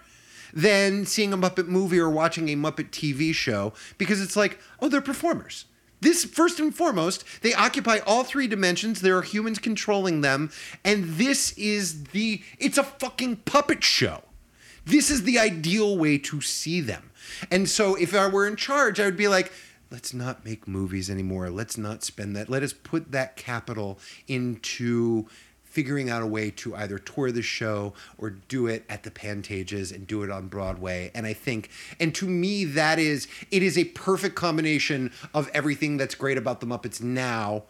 than seeing a muppet movie or watching a muppet tv show because it's like oh they're performers this, first and foremost, they occupy all three dimensions. There are humans controlling them. And this is the, it's a fucking puppet show. This is the ideal way to see them. And so if I were in charge, I would be like, let's not make movies anymore. Let's not spend that. Let us put that capital into figuring out a way to either tour the show or do it at the Pantages and do it on Broadway. And I think, and to me, that is, it is a perfect combination of everything that's great about the Muppets now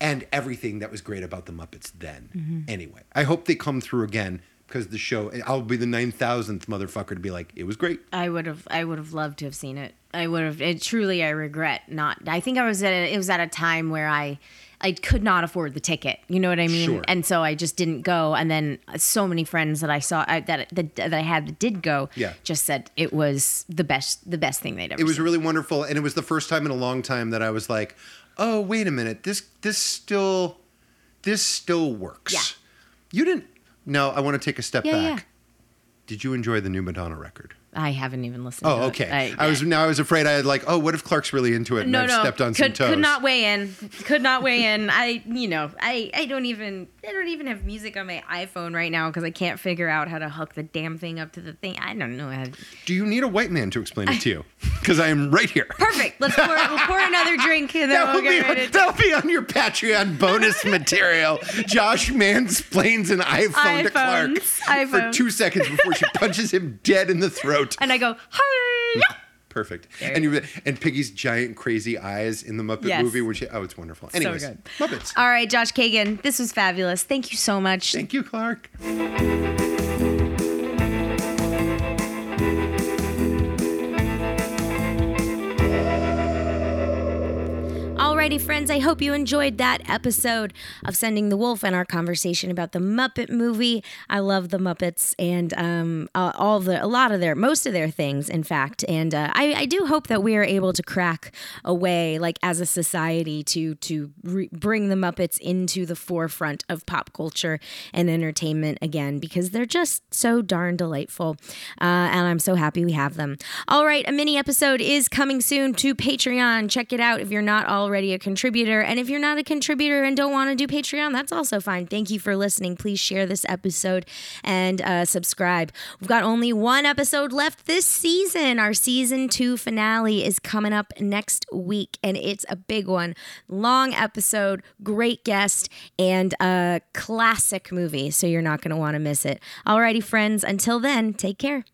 and everything that was great about the Muppets then. Mm-hmm. Anyway, I hope they come through again because the show, I'll be the 9,000th motherfucker to be like, it was great. I would have I would have loved to have seen it. I would have it truly I regret not. I think I was at a, it was at a time where I I could not afford the ticket. You know what I mean? Sure. And so I just didn't go and then so many friends that I saw I, that, that that I had that did go Yeah. just said it was the best the best thing they'd ever it was seen. really wonderful and it was the first time in a long time that i was like oh wait a minute this this still this still works Yeah. you didn't no i want to take a step Yeah, back yeah. did you enjoy the new madonna record I haven't even listened oh to okay it. I, was now i was afraid i had like oh what if clark's really into it and no, i've no. stepped on could, some toes Could not weigh in. Could not weigh in. I, you know, I, I don't even, I don't even have music on my iPhone right now because I can't figure out how to hook the damn thing up to the thing. I don't know how. To... do you need a white man to explain it to you because i am right here Perfect. Let's pour. we'll pour another drink and then That we'll be, get that'll be on your Patreon bonus material. Josh mansplains an iPhone to Clark iPhones. for two seconds before she punches him dead in the throat. And I go, "Hi." Perfect. There And you and Piggy's giant crazy eyes in the Muppet Yes. movie when she oh it's wonderful. Anyways, good. Muppets. All right, Josh Cagan, this was fabulous. Thank you so much. Thank you, Clark. Alrighty, friends, I hope you enjoyed that episode of Sending the Wolf and our conversation about the Muppet movie. I love the Muppets and um, uh, all the, a lot of their, most of their things, in fact. And uh, I, I do hope that we are able to crack a way, like as a society, to to re- bring the Muppets into the forefront of pop culture and entertainment again because they're just so darn delightful. Uh, and I'm so happy we have them. All right, a mini episode is coming soon to Patreon. Check it out if you're not already a contributor. And if you're not a contributor and don't want to do Patreon, that's also fine. Thank you for listening. Please share this episode and uh, subscribe. We've got only one episode left this season. Our season two finale is coming up next week, and it's a big one. Long episode, great guest, and a classic movie. So you're not going to want to miss it. Alrighty, friends. Until then, take care.